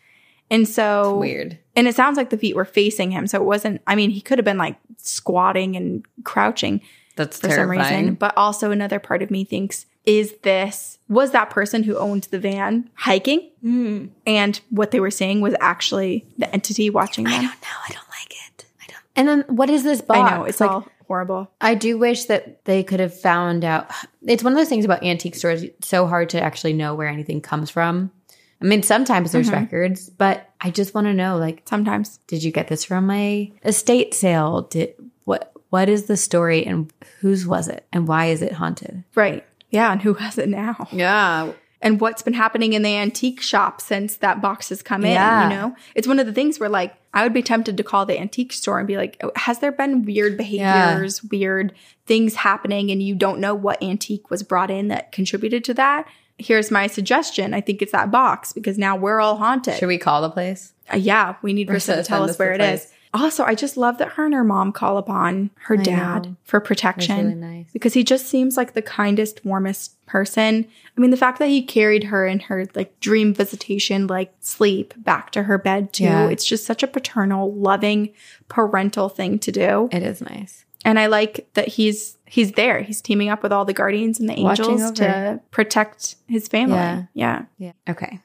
And so, Weird. and it sounds like the feet were facing him. So it wasn't, I mean, he could have been like squatting and crouching That's for some terrifying. reason. But also, another part of me thinks, is this, was that person who owned the van hiking? Hmm. And what they were saying was actually the entity watching them? I don't know. I don't like it. I don't. And then what is this box? I know, it's like, horrible. I do wish that they could have found out. It's one of those things about antique stores. It's so hard to actually know where anything comes from. I mean, sometimes there's Mm-hmm. records, but I just want to know, like, Sometimes. did you get this from a estate sale? Did what? What is the story and whose was it and why is it haunted? Right. Yeah. And who has it now? Yeah, And what's been happening in the antique shop since that box has come in? You know, it's one of the things where like I would be tempted to call the antique store and be like, oh, has there been weird behaviors, weird things happening, and you don't know what antique was brought in that contributed to that? Here's my suggestion. I think it's that box because now we're all haunted. should we call the place? Uh, yeah, we need Rissa to tell us where it is. Also, I just love that her and her mom call upon her I dad know. for protection really nice. because he just seems like the kindest, warmest person. I mean, the fact that he carried her in her like dream visitation, like sleep back to her bed too. Yeah. It's just such a paternal, loving, parental thing to do. It is nice. And I like that he's he's there. He's teaming up with all the guardians and the angels to protect his family. Yeah. yeah. Yeah. Okay.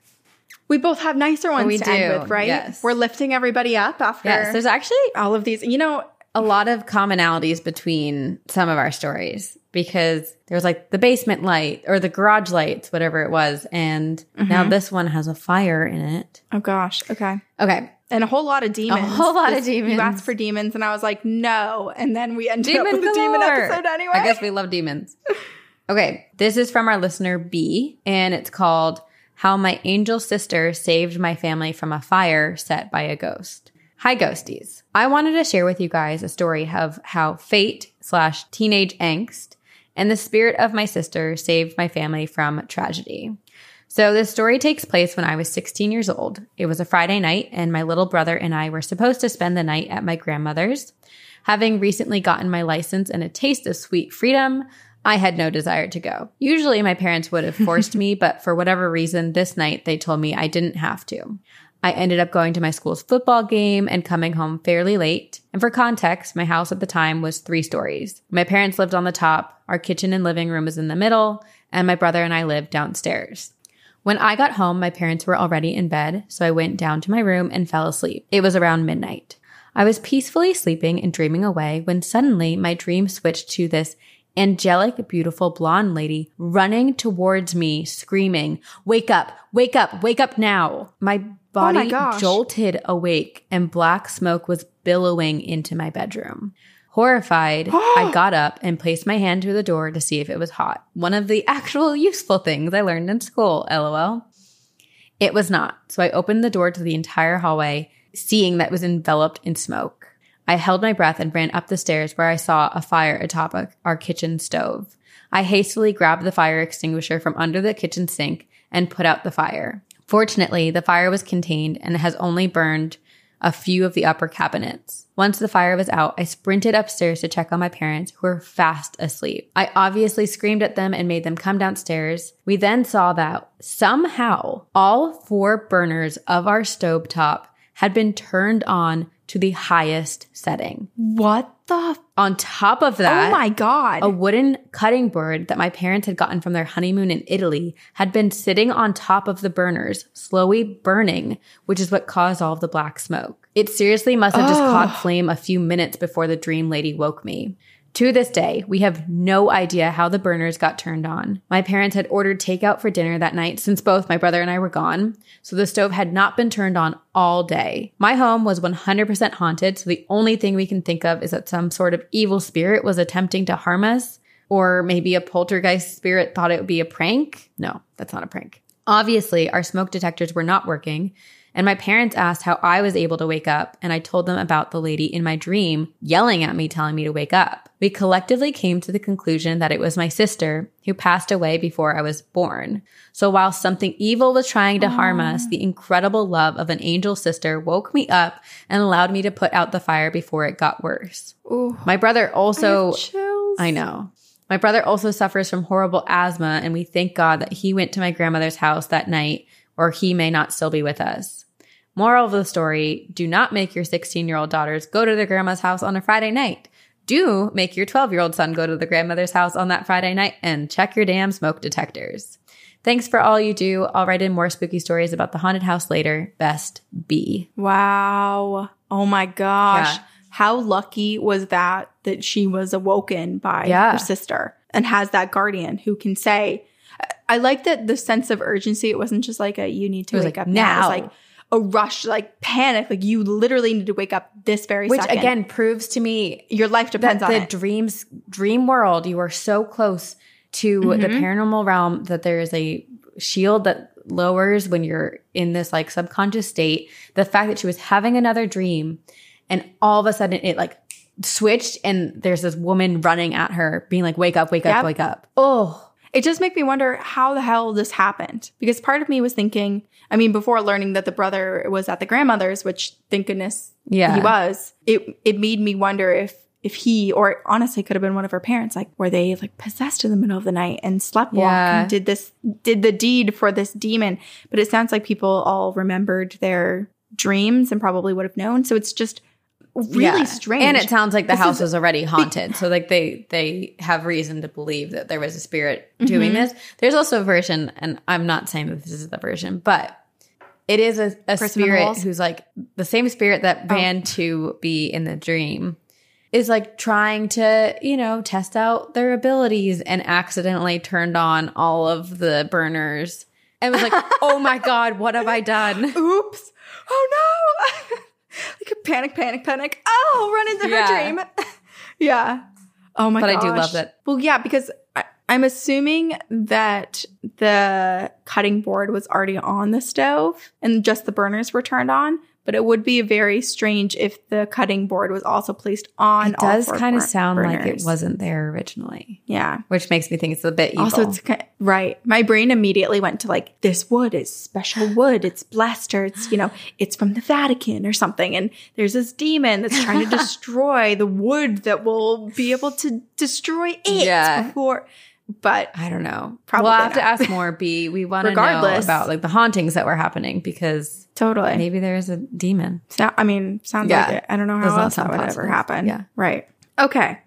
We both have nicer oh, ones We to end do, with, right? yes. We're lifting everybody up after Yes. There's actually all of these. You know, a lot of commonalities between some of our stories because there's like the basement light or the garage lights, whatever it was. And now mm-hmm. this one has a fire in it. oh gosh, okay. Okay. And a whole lot of demons. A whole lot of demons. You asked for demons, and I was like, no. And then we ended Demon up with a demon episode anyway. I guess we love demons. Okay. This is from our listener B, and it's called How My Angel Sister Saved My Family from a Fire Set by a Ghost. Hi, ghosties. I wanted to share with you guys a story of how fate slash teenage angst and the spirit of my sister saved my family from tragedy. So this story takes place when I was 16 years old. It was a Friday night and my little brother and I were supposed to spend the night at my grandmother's. Having recently gotten my license and a taste of sweet freedom, I had no desire to go. Usually my parents would have forced me, but for whatever reason, this night they told me I didn't have to. I ended up going to my school's football game and coming home fairly late. And for context, my house at the time was three stories. My parents lived on the top, our kitchen and living room was in the middle, and my brother and I lived downstairs. When I got home, my parents were already in bed, so I went down to my room and fell asleep. It was around midnight. I was peacefully sleeping and dreaming away when suddenly my dream switched to this angelic, beautiful blonde lady running towards me, screaming, Wake up, wake up, wake up now. My oh body gosh. jolted awake and black smoke was billowing into my bedroom. Horrified, I got up and placed my hand through the door to see if it was hot. One of the actual useful things I learned in school, lol. It was not. So I opened the door to the entire hallway, seeing that it was enveloped in smoke. I held my breath and ran up the stairs where I saw a fire atop our kitchen stove. I hastily grabbed the fire extinguisher from under the kitchen sink and put out the fire. Fortunately, the fire was contained and has only burned a few of the upper cabinets. Once the fire was out, I sprinted upstairs to check on my parents who were fast asleep. I obviously screamed at them and made them come downstairs. We then saw that somehow all four burners of our stovetop had been turned on to the highest setting. what the? On top of that, oh my god! a wooden cutting board that my parents had gotten from their honeymoon in Italy had been sitting on top of the burners, slowly burning, which is what caused all of the black smoke. It seriously must have just Ugh. caught flame a few minutes before the dream lady woke me. To this day, we have no idea how the burners got turned on. My parents had ordered takeout for dinner that night since both my brother and I were gone, so the stove had not been turned on all day. My home was 100% haunted, so the only thing we can think of is that some sort of evil spirit was attempting to harm us, or maybe a poltergeist spirit thought it would be a prank. No, that's not a prank. Obviously, our smoke detectors were not working, and my parents asked how I was able to wake up, and I told them about the lady in my dream yelling at me, telling me to wake up. We collectively came to the conclusion that it was my sister who passed away before I was born. So while something evil was trying to harm us, the incredible love of an angel sister woke me up and allowed me to put out the fire before it got worse. Ooh, My brother I also chills. I know. My brother also suffers from horrible asthma, and we thank God that he went to my grandmother's house that night, or he may not still be with us. Moral of the story do not make your 16 year old daughters go to their grandma's house on a Friday night. Do make your 12 year old son go to the grandmother's house on that Friday night and check your damn smoke detectors. Thanks for all you do. I'll write in more spooky stories about the haunted house later. Best B. Wow. Oh my gosh. Yeah. How lucky was that that she was awoken by Yeah. her sister and has that guardian who can say, I like that the sense of urgency. It wasn't just like a you need to wake like, up now. It was like a rush, like panic. Like you literally need to wake up this very Which second. again proves to me your life depends that on the it. dreams dream world you are so close to the Mhm. paranormal realm that there is a shield that lowers when you're in this like subconscious state the fact that she was having another dream and all of a sudden it like switched and there's this woman running at her being like wake up wake up wake up oh It just make me wonder how the hell this happened. Because part of me was thinking, I mean, before learning that the brother was at the grandmother's, which thank goodness yeah he was, it it made me wonder if if he or honestly could have been one of her parents, like were they like possessed in the middle of the night and sleepwalk Yeah. and did this did the deed for this demon. But it sounds like people all remembered their dreams and probably would have known. So it's just really Yeah. strange. and it sounds like the This house is- was already haunted so like they they have reason to believe that there was a spirit doing Mhm. this there's also a version and i'm not saying that this is the version but it is a, a Person on the spirit who's like the same spirit that Oh. ran to be in the dream is like trying to you know test out their abilities and accidentally turned on all of the burners and was like oh my god what have i done oops. Oh no. like a panic, panic, panic. Oh, run into Yeah. her dream. yeah. Oh my god. But I do love that- Well, yeah, because I, I'm assuming that the cutting board was already on the stove and just the burners were turned on. But it would be very strange if the cutting board was also placed on. it does kind of sound like it wasn't there originally Yeah. which makes me think it's a bit evil. Also, it's right. My brain immediately went to like this wood is special wood. It's blessed, or it's you know, it's from the Vatican or something. And there's this demon that's trying to destroy the wood that will be able to destroy it Yeah. before. But I don't know. Probably we'll have to ask more. B. We want to know about like the hauntings that were happening because totally, maybe there's a demon. so, I mean, sounds Yeah. like it. I don't know how not else that would possible. ever happen. Yeah. right. Okay.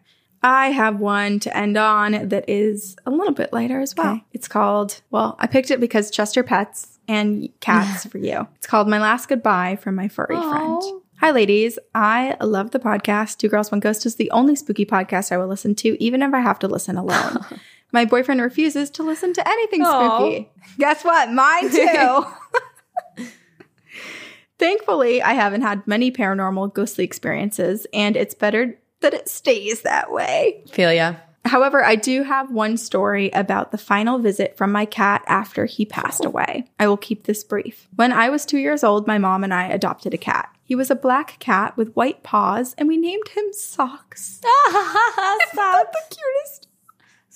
I have one to end on that is a little bit lighter as well. Okay. It's called, well, I picked it because Chester Pets and Cats for You. It's called My Last Goodbye from My Furry Friend. Hi, ladies. I love the podcast. Two Girls, One Ghost is the only spooky podcast I will listen to, even if I have to listen alone. My boyfriend refuses to listen to anything Aw. spooky. Guess what? Mine too. Thankfully, I haven't had many paranormal ghostly experiences, and it's better that it stays that way. Feel ya. However, I do have one story about the final visit from my cat after he passed away. I will keep this brief. When I was two years old, my mom and I adopted a cat. He was a black cat with white paws, and we named him Socks. Stop. the cutest.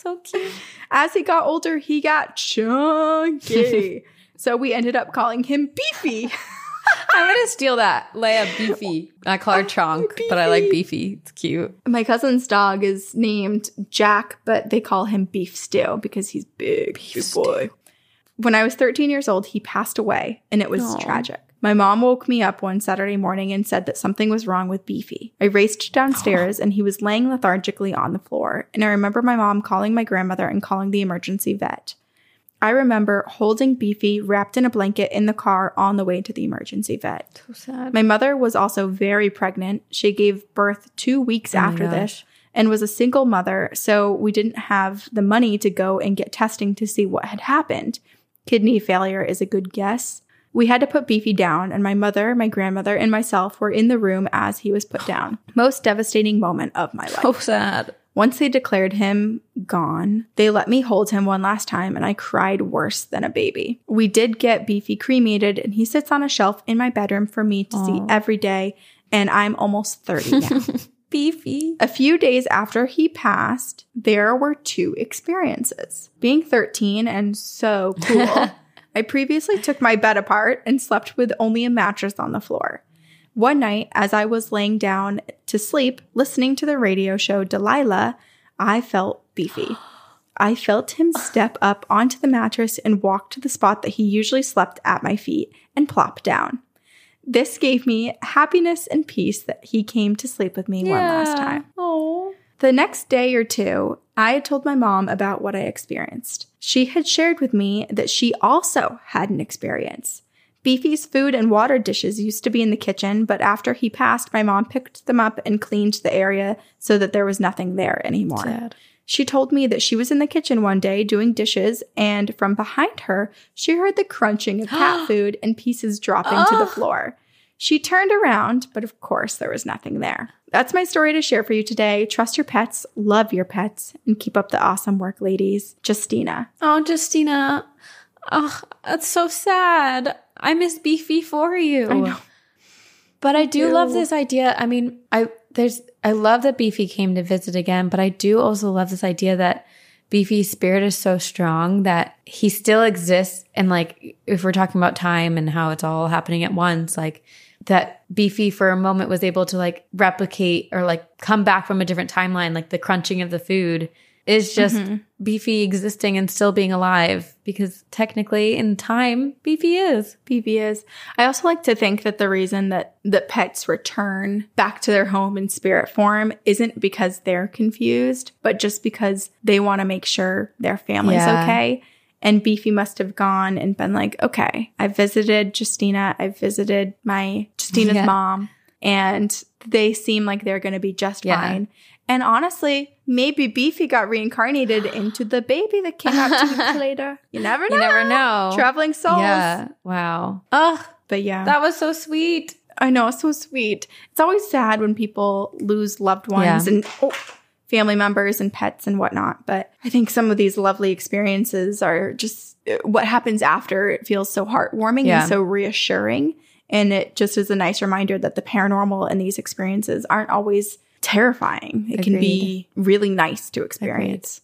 So cute. As he got older, he got chunky. so we ended up calling him Beefy. I'm gonna steal that. Leia beefy. I call her Chonk, but I like beefy. It's cute. My cousin's dog is named Jack, but they call him Beef Stew because he's big, big boy. When I was 13 years old, he passed away, and it was Aw. tragic. My mom woke me up one Saturday morning and said that something was wrong with Beefy. I raced downstairs and he was laying lethargically on the floor. And I remember my mom calling my grandmother and calling the emergency vet. I remember holding Beefy wrapped in a blanket in the car on the way to the emergency vet. So sad. My mother was also very pregnant. She gave birth two weeks Oh after this and was a single mother, so we didn't have the money to go and get testing to see what had happened. Kidney failure is a good guess. We had to put Beefy down, and my mother, my grandmother, and myself were in the room as he was put down. Most devastating moment of my life. So sad. Once they declared him gone, they let me hold him one last time and I cried worse than a baby. We did get Beefy cremated and he sits on a shelf in my bedroom for me to see every day and I'm almost 30 now. Beefy. a few days after he passed, there were two experiences. Being 13 and so cool, I previously took my bed apart and slept with only a mattress on the floor. One night, as I was laying down to sleep, listening to the radio show Delilah, I felt beefy. I felt him step up onto the mattress and walk to the spot that he usually slept at my feet and plop down. This gave me happiness and peace that he came to sleep with me one last time. Oh. The next day or two, I had told my mom about what I experienced. She had shared with me that she also had an experience. Beefy's food and water dishes used to be in the kitchen, but after he passed, my mom picked them up and cleaned the area so that there was nothing there anymore. Sad. She told me that she was in the kitchen one day doing dishes, and from behind her, she heard the crunching of cat food and pieces dropping to the floor. She turned around, but of course, there was nothing there. That's my story to share for you today. Trust your pets, love your pets, and keep up the awesome work, ladies. Justina. Oh, Justina. Oh, that's so sad. I miss Beefy for you. I know. But I do too. love this idea. I mean, I there's I love that Beefy came to visit again, but I do also love this idea that Beefy's spirit is so strong that he still exists and like if we're talking about time and how it's all happening at once, like that Beefy for a moment was able to like replicate or like come back from a different timeline, like the crunching of the food is just mm-hmm. Beefy existing and still being alive because technically in time Beefy is. Beefy is. I also like to think that the reason that that pets return back to their home in spirit form isn't because they're confused, but just because they want to make sure their family's Yeah. okay. And Beefy must have gone and been like, okay, I visited Justina, I visited my Justina's Yeah. mom, and they seem like they're going to be just Yeah. fine. And honestly, maybe Beefy got reincarnated into the baby that came out two meet later. You never know. You never know. Traveling souls. Yeah. Wow. Ugh. But yeah. That was so sweet. I know, so sweet. It's always sad when people lose loved ones Yeah. and oh, family members and pets and whatnot. But I think some of these lovely experiences are just what happens after. It feels so heartwarming Yeah. and so reassuring. And it just is a nice reminder that the paranormal and these experiences aren't always terrifying. It can be really nice to experience.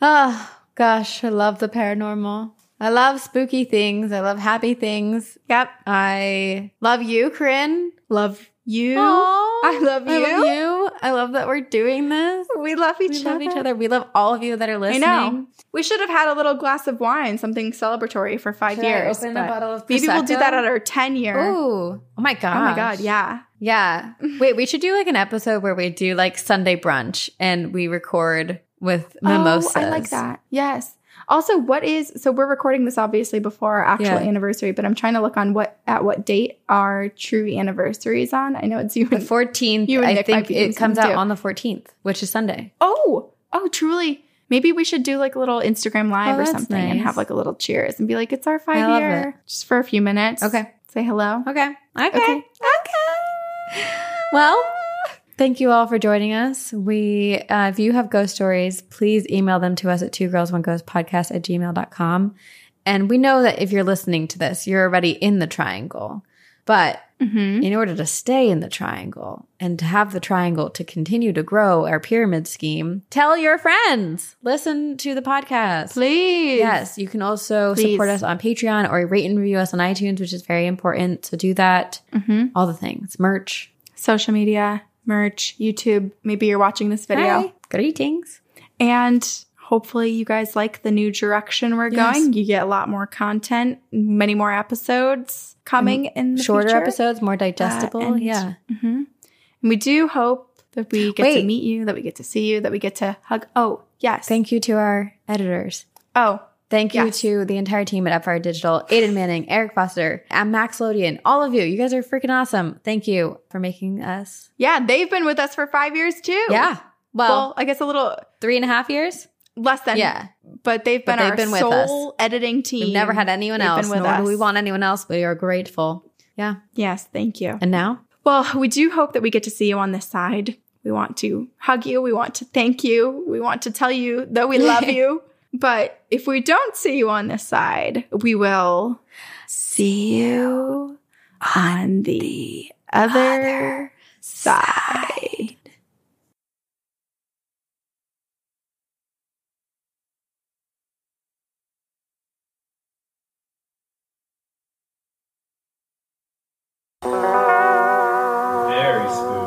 Oh, gosh. I love the paranormal. I love spooky things. I love happy things. Yep. I love you, Corinne. Love you. Aw, I love I love you. I love that we're doing this. We love each We other. love each other. We love all of you that are listening. I know. We should have had a little glass of wine, something celebratory for five Should years. open a bottle of maybe we'll do that at our 10 year. Ooh. Oh my god. Oh my God. Yeah. Yeah. Wait, we should do like an episode where we do like Sunday brunch and we record with mimosas. Oh, I like that. Yes. Also, what is so we're recording this obviously before our actual Yeah. anniversary, but I'm trying to look on what at what date our true anniversary is on. I know it's you. The And, 14th. You and I Nick think it comes out too. on the 14th, which is Sunday. oh, oh, truly. Maybe we should do like a little Instagram live Oh, or something and have like a little cheers and be like, it's our five year, just for a few minutes. Okay. Say hello. Okay. Okay. Okay. Okay. Well, thank you all for joining us. We, uh, if you have ghost stories, please email them to us at two girls, one ghost podcast at gmail.com. And we know that if you're listening to this, you're already in the triangle. But Mm-hmm. in order to stay in the triangle and to have the triangle to continue to grow our pyramid scheme, tell your friends. Listen to the podcast. Please. Yes, you can also Please. support us on Patreon or rate and review us on iTunes, which is very important. So do that. Mm-hmm. All the things, merch. Social media, merch, YouTube. Maybe you're watching this video. Hi. Greetings. And hopefully you guys like the new direction we're Yes. going. You get a lot more content, many more episodes coming in the Shorter future. episodes, more digestible. and- yeah. hmm And we do hope that we get to meet you, that we get to see you, that we get to hug. Oh, yes. Thank you to our editors. oh, Thank you Yes. to the entire team at Upfire Digital, Aiden Manning, Eric Foster, and Max Lodian, all of you. You guys are freaking awesome. Thank you for making us. yeah. They've been with us for five years too. Yeah. Well, Well, I guess a little three and a half years. less than. Yeah. But they've been But they've our been with sole editing team. We've never had anyone They've else, nor do we want anyone else. We are grateful. Yeah. Yes. Thank you. And now? Well, we do hope that we get to see you on this side. We want to hug you. We want to thank you. We want to tell you that we love you. But if we don't see you on this side, we will see you on the other side. Thank